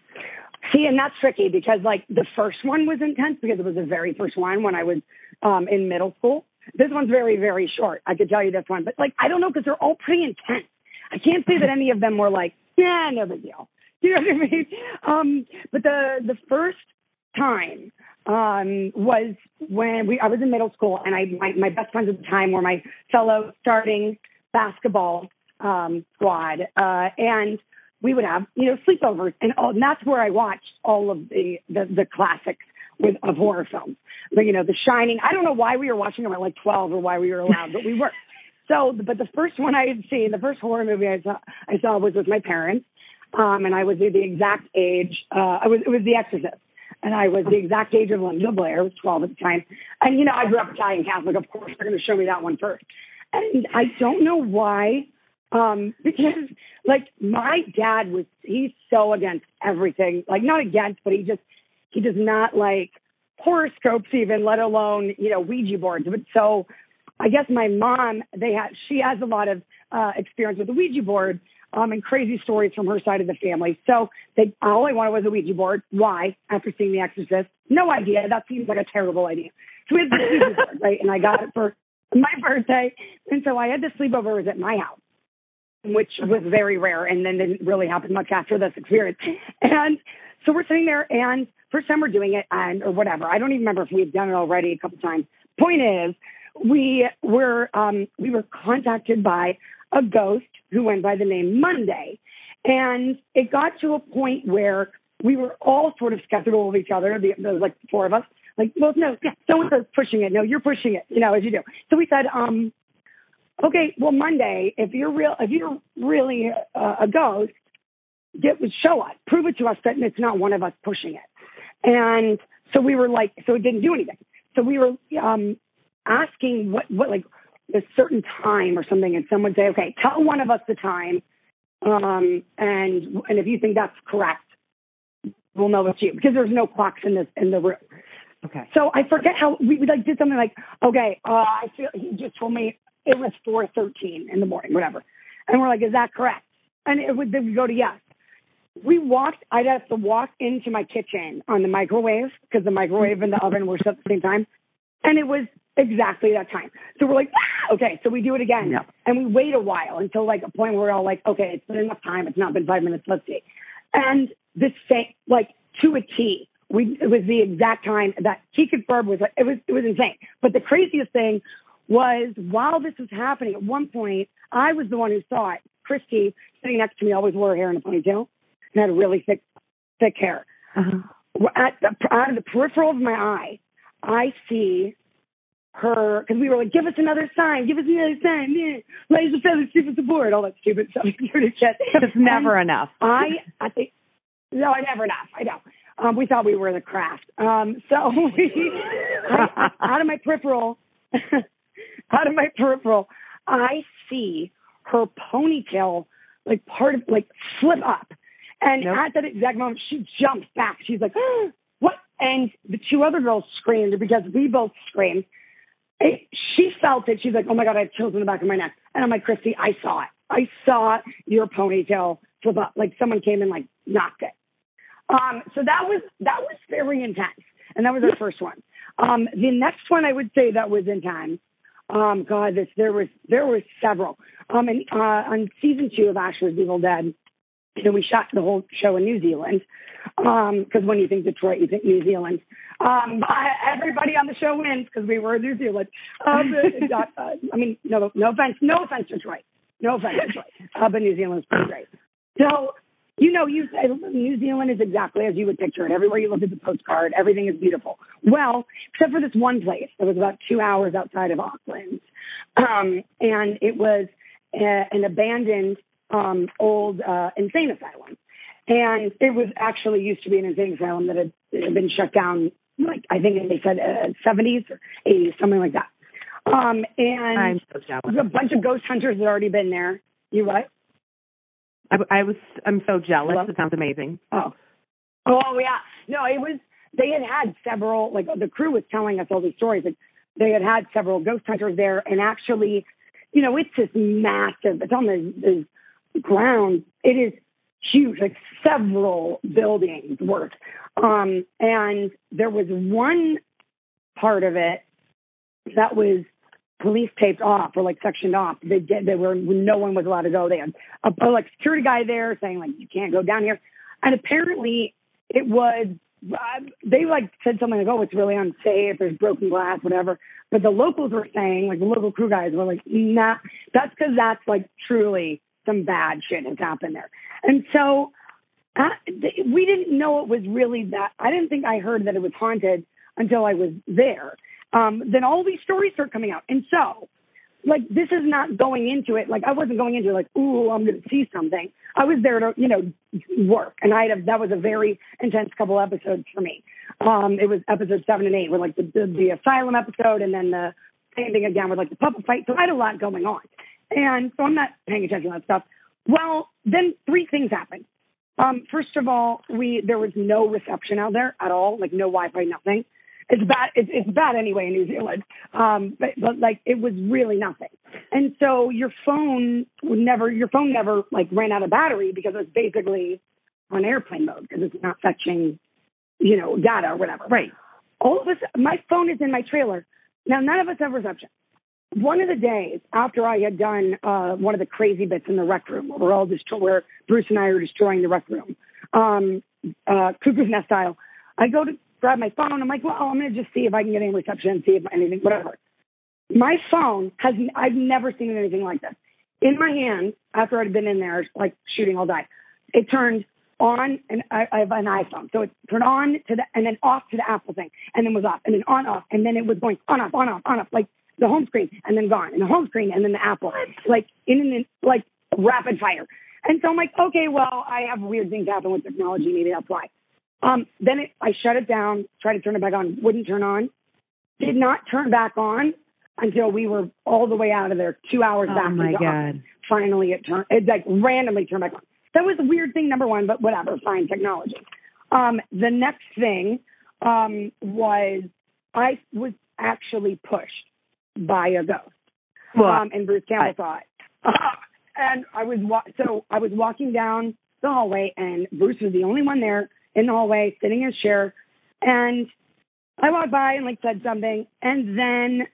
See, and that's tricky because like the first one was intense because it was the very first one when I was um in middle school. This one's very, very short. I could tell you this one, but like I don't know because they're all pretty intense. I can't say that any of them were like, yeah, no big deal. You know what I mean? Um, but the the first time um, was when we I was in middle school and I my, my best friends at the time were my fellow starting basketball um, squad uh, and we would have you know sleepovers and, all, and that's where I watched all of the the, the classics with of horror films like you know The Shining I don't know why we were watching them at like 12 or why we were allowed but we were so but the first one I had seen the first horror movie I saw I saw was with my parents um, and I was the exact age. Uh, I was it was The Exorcist, and I was the exact age of Linda Blair. I was 12 at the time, and you know I grew up Italian Catholic. Of course, they're going to show me that one first, and I don't know why, um, because like my dad was he's so against everything. Like not against, but he just he does not like horoscopes even, let alone you know Ouija boards. But so I guess my mom, they had, she has a lot of uh, experience with the Ouija board um, and crazy stories from her side of the family. So they, all I wanted was a Ouija board. Why? After seeing The Exorcist, no idea. That seems like a terrible idea. So we had the Ouija board, right? And I got it for my birthday, and so I had the sleepover was at my house, which was very rare, and then didn't really happen much after this experience. And so we're sitting there, and first time we're doing it, and or whatever. I don't even remember if we had done it already a couple times. Point is, we were um, we were contacted by a ghost who went by the name Monday, and it got to a point where we were all sort of skeptical of each other. The, there was like four of us. Like, well, no, someone says pushing it. No, you're pushing it. You know, as you do. So we said, um, okay, well, Monday, if you're real, if you're really uh, a ghost, get show us, prove it to us that it's not one of us pushing it. And so we were like, so it didn't do anything. So we were um, asking what, what like a certain time or something, and someone say, okay, tell one of us the time, um, and and if you think that's correct, we'll know it's you because there's no clocks in this in the room. Okay. So I forget how we, we like did something like, okay, uh, I feel he just told me it was four thirteen in the morning, whatever, and we're like, is that correct? And it would then we go to yes. We walked. I'd have to walk into my kitchen on the microwave because the microwave and the oven were set at the same time, and it was exactly that time. So we're like, ah! okay, so we do it again, Yeah. and we wait a while until like a point where we're all like, okay, it's been enough time. It's not been five minutes. Let's see. And the same, like to a T, we it was the exact time that he confirmed was it was it was insane. But the craziest thing was while this was happening, at one point I was the one who saw it. Christy, sitting next to me, always wore her hair in a ponytail and had really thick thick hair. Uh-huh. At the out of the peripheral of my eye, I see her because we were like, give us another sign, give us another sign, yeah. raise the feather, stupid support, all that stupid stuff. It's never enough. I I think no, I never enough. I know. Um, we thought we were the craft. Um, so I, out of my peripheral, out of my peripheral, I see her ponytail like part of like flip up, and Nope. at that exact moment, she jumps back. She's like, "What?" And the two other girls screamed because we both screamed. It, she felt it. She's like, "Oh my god, I have chills in the back of my neck." And I'm like, "Christy, I saw it. I saw your ponytail flip up. Like someone came and like knocked it." Um, so that was that was very intense, and that was our first one. Um, the next one I would say that was intense. Um, God, this there was there was several. Um, and uh, on season two of Ash vs Evil Dead, you know, we shot the whole show in New Zealand. Because when you think Detroit, you think New Zealand. Um, I, everybody on the show wins because we were in New Zealand. Um, uh, I mean, no, no offense, no offense, Detroit, no offense, Detroit. Uh, but New Zealand's pretty great. So, you know, you say New Zealand is exactly as you would picture it. Everywhere you look at the postcard, everything is beautiful. Well, except for this one place that was about two hours outside of Auckland, um, and it was uh, an abandoned um, old uh, insane asylum. And it was actually used to be an insane asylum that had, had been shut down, like I think they said uh, 70s or 80s, something like that. Um, and I'm so jealous. a bunch of ghost hunters had already been there. You what? I, I was. I'm so jealous. Hello? It sounds amazing. Oh, oh yeah. No, it was. They had had several. Like the crew was telling us all these stories. Like they had had several ghost hunters there, and actually, you know, it's just massive. It's on the, the ground. It is huge, like several buildings worth. Um, and there was one part of it that was police taped off or like sectioned off. They did. They were no one was allowed to go. They had a, a like security guy there saying like you can't go down here. And apparently it was uh, they like said something like oh it's really unsafe. There's broken glass, whatever. But the locals were saying like the local crew guys were like nah. That's because that's like truly some bad shit has happened there. And so uh, th- we didn't know it was really that. I didn't think I heard that it was haunted until I was there. Um, then all these stories start coming out, and so like this is not going into it like I wasn't going into it like ooh I'm going to see something. I was there to you know work, and I had a, that was a very intense couple episodes for me. Um, it was episode seven and eight, were like the, the the asylum episode, and then the same thing again with like the puppet fight. So I had a lot going on, and so I'm not paying attention to that stuff. Well, then three things happened. Um, first of all, we there was no reception out there at all, like no Wi-Fi, nothing. It's bad. It's, it's bad anyway in New Zealand. Um, but, but like it was really nothing. And so your phone would never, your phone never like ran out of battery because it was basically on airplane mode because it's not fetching, you know, data or whatever. Right. All of us, my phone is in my trailer. Now none of us have reception. One of the days after I had done uh, one of the crazy bits in the rec room, where all destroy, where Bruce and I are destroying the rec room, um, uh, cuckoo's nest style, I go to grab my phone. I'm like, well, I'm going to just see if I can get any reception, see if anything, whatever. My phone has, I've never seen anything like this. In my hand, after I'd been in there, like shooting all day, it turned on, and I, I have an iPhone. So it turned on to the, and then off to the Apple thing, and then was off, and then on, off, and then it was going on, off, on, off, on, off, like the home screen, and then gone, and the home screen, and then the Apple, like in an like rapid fire. And so I'm like, okay, well, I have weird things happen with technology. Maybe that's why. Um, then it, I shut it down, tried to turn it back on, wouldn't turn on. Did not turn back on until we were all the way out of there, two hours Oh back. my God. Finally, it turned. It like randomly turned back on. That was a weird thing, number one, but whatever, fine technology. Um, the next thing um, was I was actually pushed by a ghost Well, um, and Bruce Campbell I- saw it. and I was wa- so I was walking down the hallway, and Bruce was the only one there in the hallway, sitting in his chair. And I walked by and like said something, and then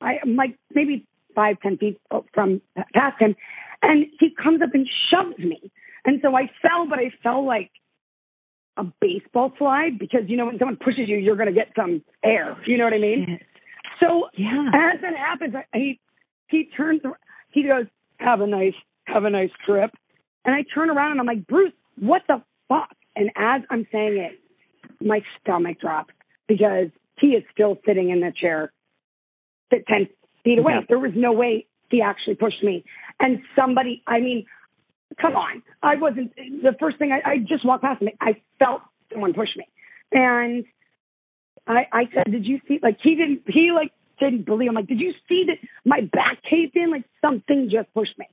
I am like maybe five, ten feet from past him, and he comes up and shoves me. And so I fell, but I fell like a baseball slide because you know when someone pushes you, you're going to get some air. You know what I mean? So yeah. as it happens, I- he he turns, he goes, "Have a nice, have a nice trip," and I turn around and I'm like, "Bruce, what the fuck?" And as I'm saying it, my stomach drops because he is still sitting in the chair, ten feet away. Yeah. There was no way he actually pushed me, and somebody, I mean, come on, I wasn't the first thing I, I just walked past him. I felt someone push me, and I, I said, "Did you see?" Like he didn't. He like didn't believe. I'm like, "Did you see that my back caved in? Like something just pushed me."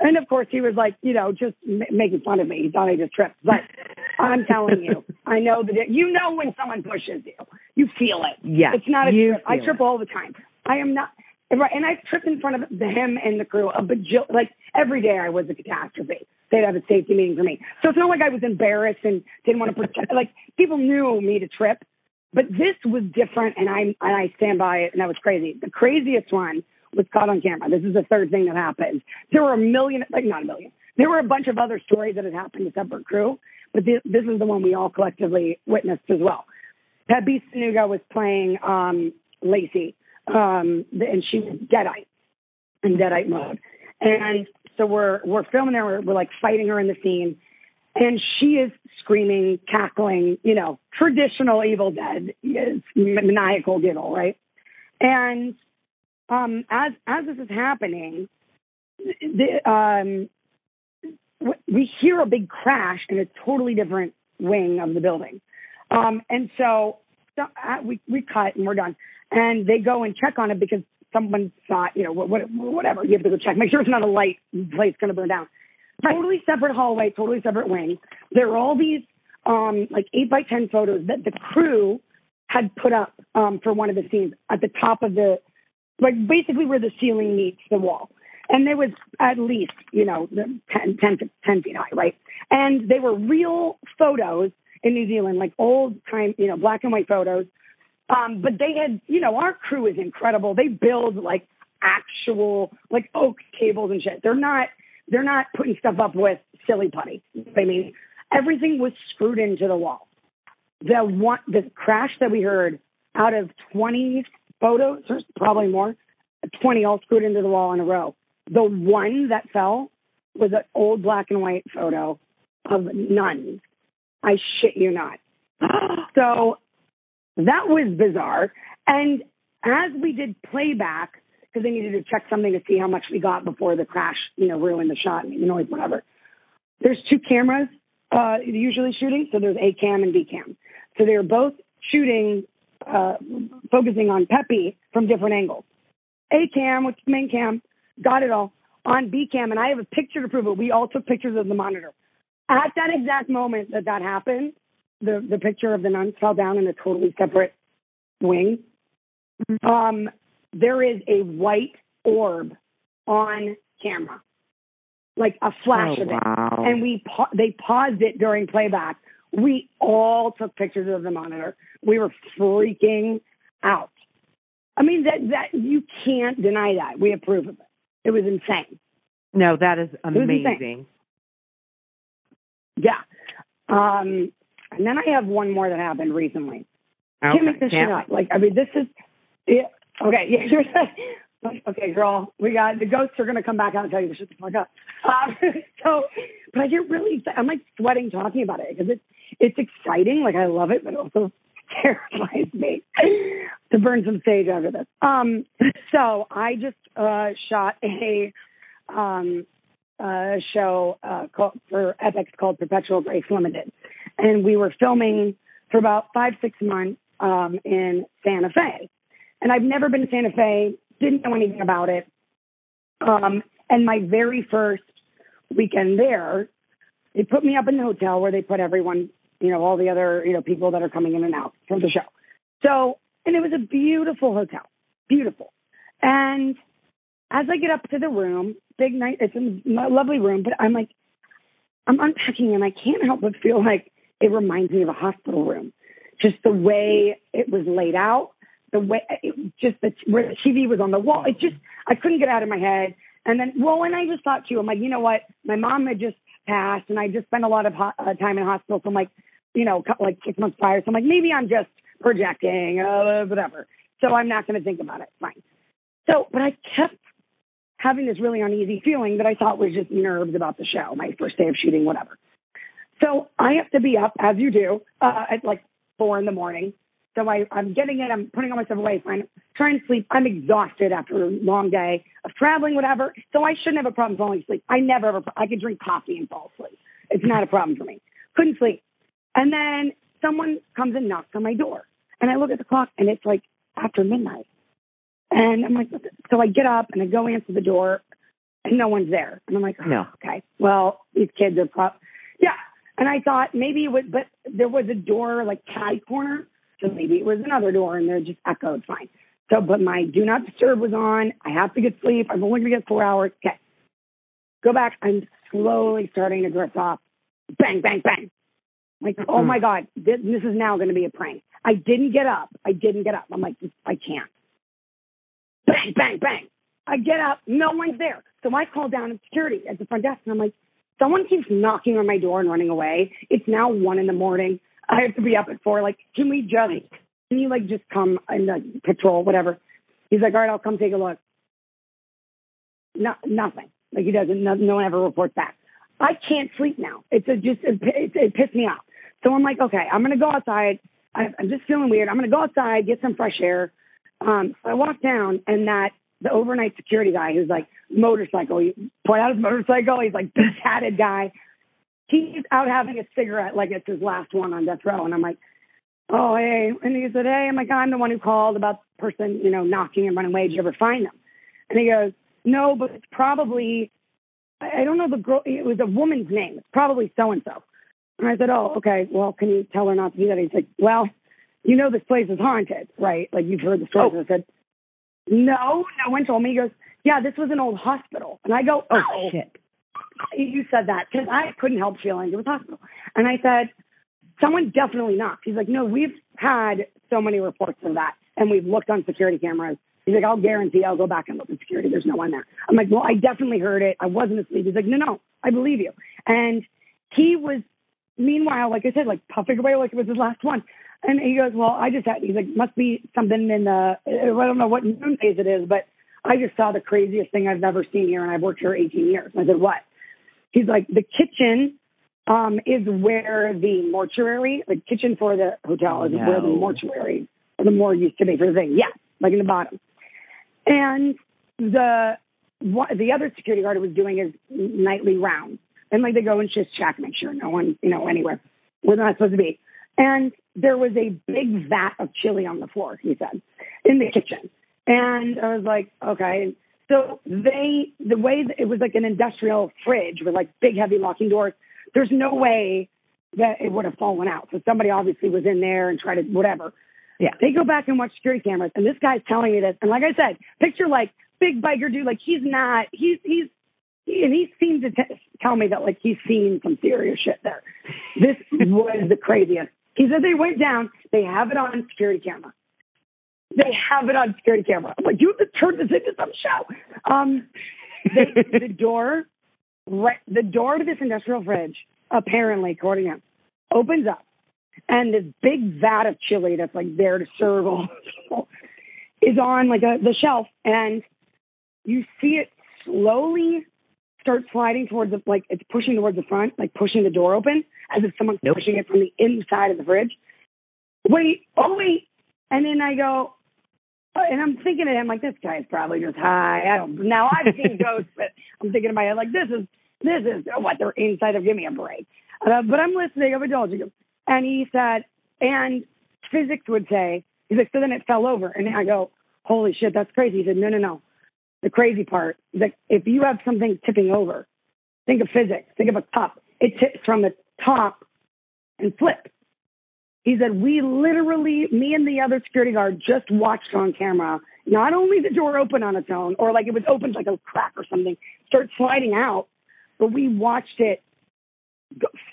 And of course, he was like, you know, just m- making fun of me. He thought I just tripped. But I'm telling you, I know that it, you know when someone pushes you, you feel it. Yeah, it's not a trip. I trip it. all the time. I am not. Right, and I tripped in front of him and the crew a bajil like every day I was a catastrophe. They'd have a safety meeting for me. So it's not like I was embarrassed and didn't want to protect like people knew me to trip. But this was different and I and I stand by it and that was crazy. The craziest one was caught on camera. This is the third thing that happened. There were a million like not a million. There were a bunch of other stories that had happened to separate crew, but this, this is the one we all collectively witnessed as well. Pepi Sonuga was playing um, Lacey, um, and she was Deadite in Deadite mode. And so we're we're filming there. We're, we're like fighting her in the scene, and she is screaming, cackling, you know, traditional Evil Dead, is maniacal giggle, right? And um, as as this is happening, the, um, we hear a big crash in a totally different wing of the building. Um, and so, so uh, we we cut and we're done. And they go and check on it because someone thought, you know, what, what, whatever. You have to go check, make sure it's not a light place going to burn down. Totally separate hallway, totally separate wing. There are all these um, like eight by ten photos that the crew had put up um, for one of the scenes at the top of the, like basically where the ceiling meets the wall. And there was at least, you know, the 10, 10, to 10 feet high, right? And they were real photos in New Zealand, like old time, you know, black and white photos. Um, but they had, you know, our crew is incredible. They build like actual, like oak tables and shit. They're not, they're not putting stuff up with silly putty. I mean, everything was screwed into the wall. The one, the crash that we heard out of 20 photos, there's probably more, 20 all screwed into the wall in a row. The one that fell was an old black and white photo of nuns. I shit you not. So that was bizarre. And as we did playback, because they needed to check something to see how much we got before the crash, you know, ruined the shot and the noise, whatever. There's two cameras uh, usually shooting, so there's A cam and B cam. So they're both shooting, uh, focusing on Pepi from different angles. A cam, which is the main cam, got it all on B cam, and I have a picture to prove it. We all took pictures of the monitor. At that exact moment that that happened, the the picture of the nuns fell down in a totally separate wing. Um, there is a white orb on camera, like a flash Oh, of it, wow. and we pa- they paused it during playback. We all took pictures of the monitor. We were freaking out. I mean that that you can't deny that. We approve of it. It was insane. No, that is amazing. Yeah. Um, and then I have one more that happened recently. Okay. Can't make this shit up. Like, I mean, this is, yeah, okay, yeah, okay, girl, we got, the ghosts are to come back out and tell you to shut the fuck up. Um, so, but I get really, I'm like sweating talking about it because it's, it's exciting. Like, I love it, but it also terrifies me. To burn some sage after this. Um, so I just uh, shot a um, uh, show uh, called, for Epix called Perpetual Grace Limited, and we were filming for about five six months um, in Santa Fe, and I've never been to Santa Fe, didn't know anything about it, um, and my very first weekend there, they put me up in the hotel where they put everyone, you know, all the other you know people that are coming in and out from the show. So, and it was a beautiful hotel, beautiful. And as I get up to the room, big night, it's a lovely room, but I'm like, I'm unpacking and I can't help but feel like it reminds me of a hospital room. Just the way it was laid out, the way, it, just the, where the TV was on the wall. It just, I couldn't get out of my head. And then, well, and I just thought too, I'm like, you know what? My mom had just passed and I just spent a lot of ho- uh, time in hospital. So I'm like, you know, like six months prior. So I'm like, maybe I'm just projecting, uh, whatever. So I'm not going to think about it. Fine. So, but I kept having this really uneasy feeling that I thought was just nerves about the show, my first day of shooting, whatever. So I have to be up, as you do, uh, at like four in the morning. So I, I'm getting it. I'm putting all my stuff away. Fine. Trying to sleep. I'm exhausted after a long day of traveling, whatever. So I shouldn't have a problem falling asleep. I never have I could drink coffee and fall asleep. It's not a problem for me. Couldn't sleep. And then someone comes and knocks on my door. And I look at the clock and it's like after midnight. And I'm like, so I get up and I go answer the door and no one's there. And I'm like, oh, No. okay, well, these kids are pro- yeah. And I thought maybe it was, but there was a door like catty corner. So maybe it was another door and they're just echoed fine. So, but my do not disturb was on. I have to get sleep. I'm only going to get four hours. Okay. Go back. I'm slowly starting to drift off. Bang, bang, bang. Like, oh hmm. my God, this, this is now going to be a prank. I didn't get up. I didn't get up. I'm like, I can't. Bang, bang, bang. I get up. No one's there. So I call down at security at the front desk and I'm like, someone keeps knocking on my door and running away. It's now one in the morning. I have to be up at four. Like, can we just, can you like just come and like, patrol, whatever? He's like, all right, I'll come take a look. No, nothing. Like he doesn't, no, no one ever reports back. I can't sleep now. It's a, just, it, it, it pissed me off. So I'm like, okay, I'm going to go outside. I, I'm just feeling weird. I'm going to go outside, get some fresh air. Um, so I walk down and that the overnight security guy who's like motorcycle, he point out his motorcycle. He's like this hatted guy. He's out having a cigarette like it's his last one on death row. And I'm like, oh, hey. And he said, hey, I'm like, I'm the one who called about the person, you know, knocking and running away. Did you ever find them? And he goes, no, but it's probably, I don't know the girl, it was a woman's name. It's probably so-and-so. And I said, oh, okay. Well, can you tell her not to do that? He's like, well, you know this place is haunted, right? Like you've heard the stories. Oh. I said, no, no one told me. He goes, yeah, this was an old hospital. And I go, oh, shit. You said that because I couldn't help feeling it was hospital. And I said, someone definitely knocked. He's like, no, we've had so many reports of that, and we've looked on security cameras. He's like, I'll guarantee I'll go back and look at security. There's no one there. I'm like, well, I definitely heard it. I wasn't asleep. He's like, no, no, I believe you. And he was, meanwhile, like I said, like puffing away like it was his last one. And he goes, well, I just had, he's like, must be something in the, I don't know what noon phase it is, but I just saw the craziest thing I've ever seen here, and I've worked here 18 years. And I said, what? He's like, the kitchen um, is where the mortuary, the kitchen for the hotel is where the mortuary, or the morgue used to be for the thing. Yeah, like in the bottom. And the what, the other security guard was doing his nightly rounds, and like they go and just check, make sure no one, you know, anywhere where they're not supposed to be. And there was a big vat of chili on the floor. He said in the kitchen, and I was like, okay. So they, the way that it was like an industrial fridge with like big heavy locking doors. There's no way that it would have fallen out. So somebody obviously was in there and tried to whatever. Yeah. They go back and watch security cameras, and this guy's telling me this. And like I said, picture like big biker dude, like he's not, he's he's, he, and he seems to t- tell me that like he's seen some serious shit there. This was the craziest. He said they went down, they have it on security camera. They have it on security camera. I'm like, you have to turn this into some show. Um, the, the door, right, the door to this industrial fridge, apparently, according to him, opens up, and this big vat of chili that's like there to serve all people is on like a, the shelf, and you see it slowly start sliding towards the like it's pushing towards the front, like pushing the door open, as if someone's pushing it from the inside of the fridge. Wait, oh wait, and then I go, and I'm thinking of him like this guy's probably just high. I don't. Now I've seen ghosts, but I'm thinking in my head like this is this is what they're inside of. Give me a break. Uh, but I'm listening. I'm indulging him, and he said, and physics would say, he's like, so then it fell over, and I go, holy shit, that's crazy. He said, no, no, no. The crazy part is that if you have something tipping over, think of physics. Think of a cup. It tips from the top and flips. He said, we literally, me and the other security guard just watched on camera, not only the door open on its own, or like it was opened like a crack or something, start sliding out, but we watched it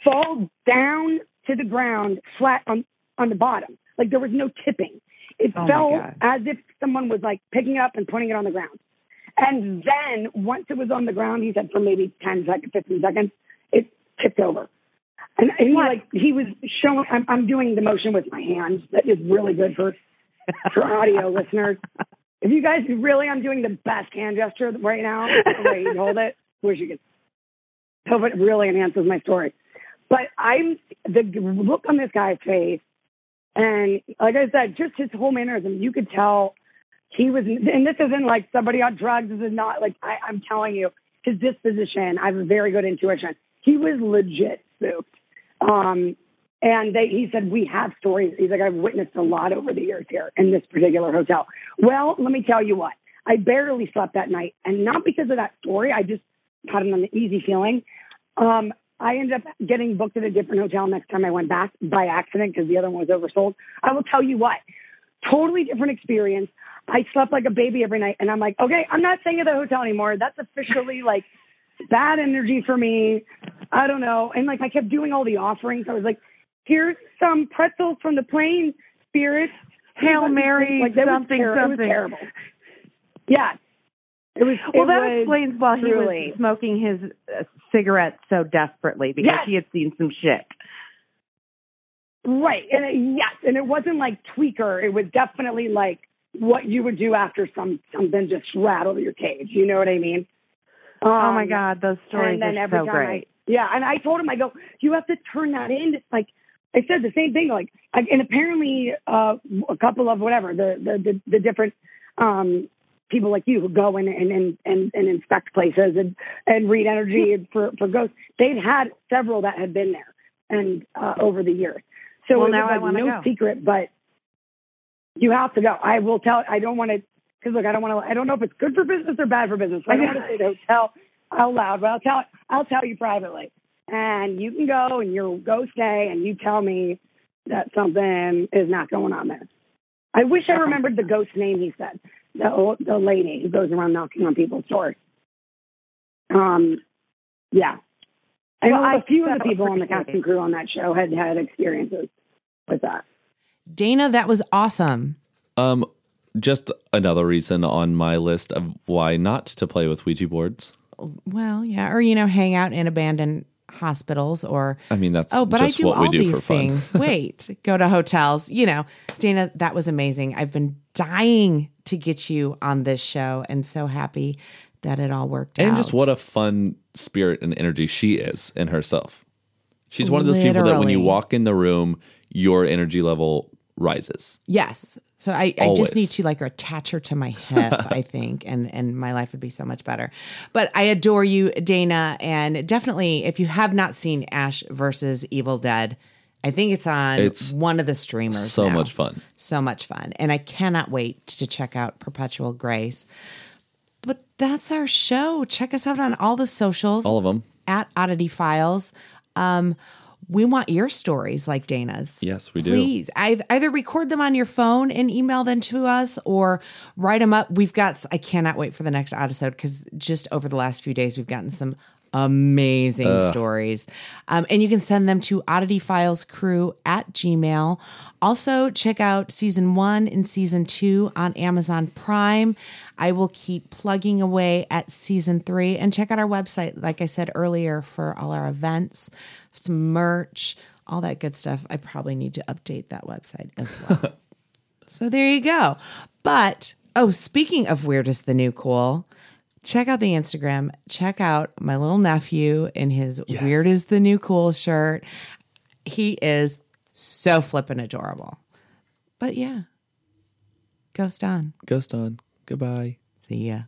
fall down to the ground flat on, on the bottom. Like there was no tipping. It Oh fell as if someone was like picking up and putting it on the ground. And then once it was on the ground, he said for maybe 10 seconds, 15 seconds, it tipped over. And, he like he was showing. I'm, I'm doing the motion with my hands. That is really good for for audio listeners. If you guys really, I'm doing the best hand gesture right now. The way you hold it, wish you could. Hope it really enhances my story. But I'm the look on this guy's face, and like I said, just his whole mannerism. You could tell he was. And this isn't like somebody on drugs. This is not like I, I'm telling you his disposition. I have a very good intuition. He was legit spooked. Um, and they, he said, we have stories. He's like, I've witnessed a lot over the years here in this particular hotel. Well, let me tell you what, I barely slept that night and not because of that story. I just had an uneasy feeling. Um, I ended up getting booked at a different hotel next time I went back by accident because the other one was oversold. I will tell you what, totally different experience. I slept like a baby every night and I'm like, okay, I'm not staying at the hotel anymore. That's officially like bad energy for me. I don't know. And like I kept doing all the offerings. I was like, here's some pretzels from the plane, spirit. Hail Mary, like something, ter- It something. was terrible. Yeah. It was. Well, it that was explains why he was smoking his uh, cigarette so desperately because Yes. he had seen some shit. Right. And it, yes, and it wasn't like tweaker. It was definitely like what you would do after some something just rattled your cage. You know what I mean? Um, oh my God, those stories and then are every so time great. Yeah, and I told him, I go, you have to turn that in. It's like I said the same thing. Like, I, and apparently, uh, a couple of whatever the the the, the different um people like you who go in and and and, and inspect places and and read energy for for ghosts. They'd had several that had been there and uh, over the years. So Well, now was I wanna no go. secret, but you have to go. I will tell. I don't want to because look, I don't want to. I don't know if it's good for business or bad for business. So I don't want to say the hotel out loud, but I'll tell. I'll tell you privately, and you can go and you'll go stay, and you tell me that something is not going on there. I wish I remembered the ghost name he said. The old, the lady who goes around knocking on people's doors. Um, yeah. I Well, know I a few of the people on the pretty cast and crew on that show had had experiences with that. Dana, that was awesome. Um, just another reason on my list of why not to play with Ouija boards. Well, yeah, or you know, hang out in abandoned hospitals or I mean, that's Oh, but I do all do these things. Wait, go to hotels. You know, Dana, that was amazing. I've been dying to get you on this show and so happy that it all worked out. and just what a fun spirit and energy she is in herself. She's one of those people that when you walk in the room, your energy level rises. Yes. So I, I just need to like attach her to my hip, I think, and and my life would be so much better. But I adore you, Dana, and definitely if you have not seen Ash versus Evil Dead, I think it's on It's one of the streamers. So now. much fun. So much fun. And I cannot wait to check out Perpetual Grace. But that's our show. Check us out on all the socials All of them. at Oddity Files. Um, we want your stories like Dana's. Yes, we do. Please, either record them on your phone and email them to us, or write them up. We've got. I cannot wait for the next episode because just over the last few days, we've gotten some amazing stories. Um, and you can send them to oddityfilescrew at gmail. Also, check out season one and season two on Amazon Prime. I will keep plugging away at season three and check out our website, like I said earlier, for all our events, some merch, all that good stuff. I probably need to update that website as well. so there you go. But, oh, speaking of weird is the new cool, check out the Instagram. Check out my little nephew in his weird is the new cool shirt. He is so flippin' adorable. But yeah, Ghost on. Ghost on. Goodbye. See ya.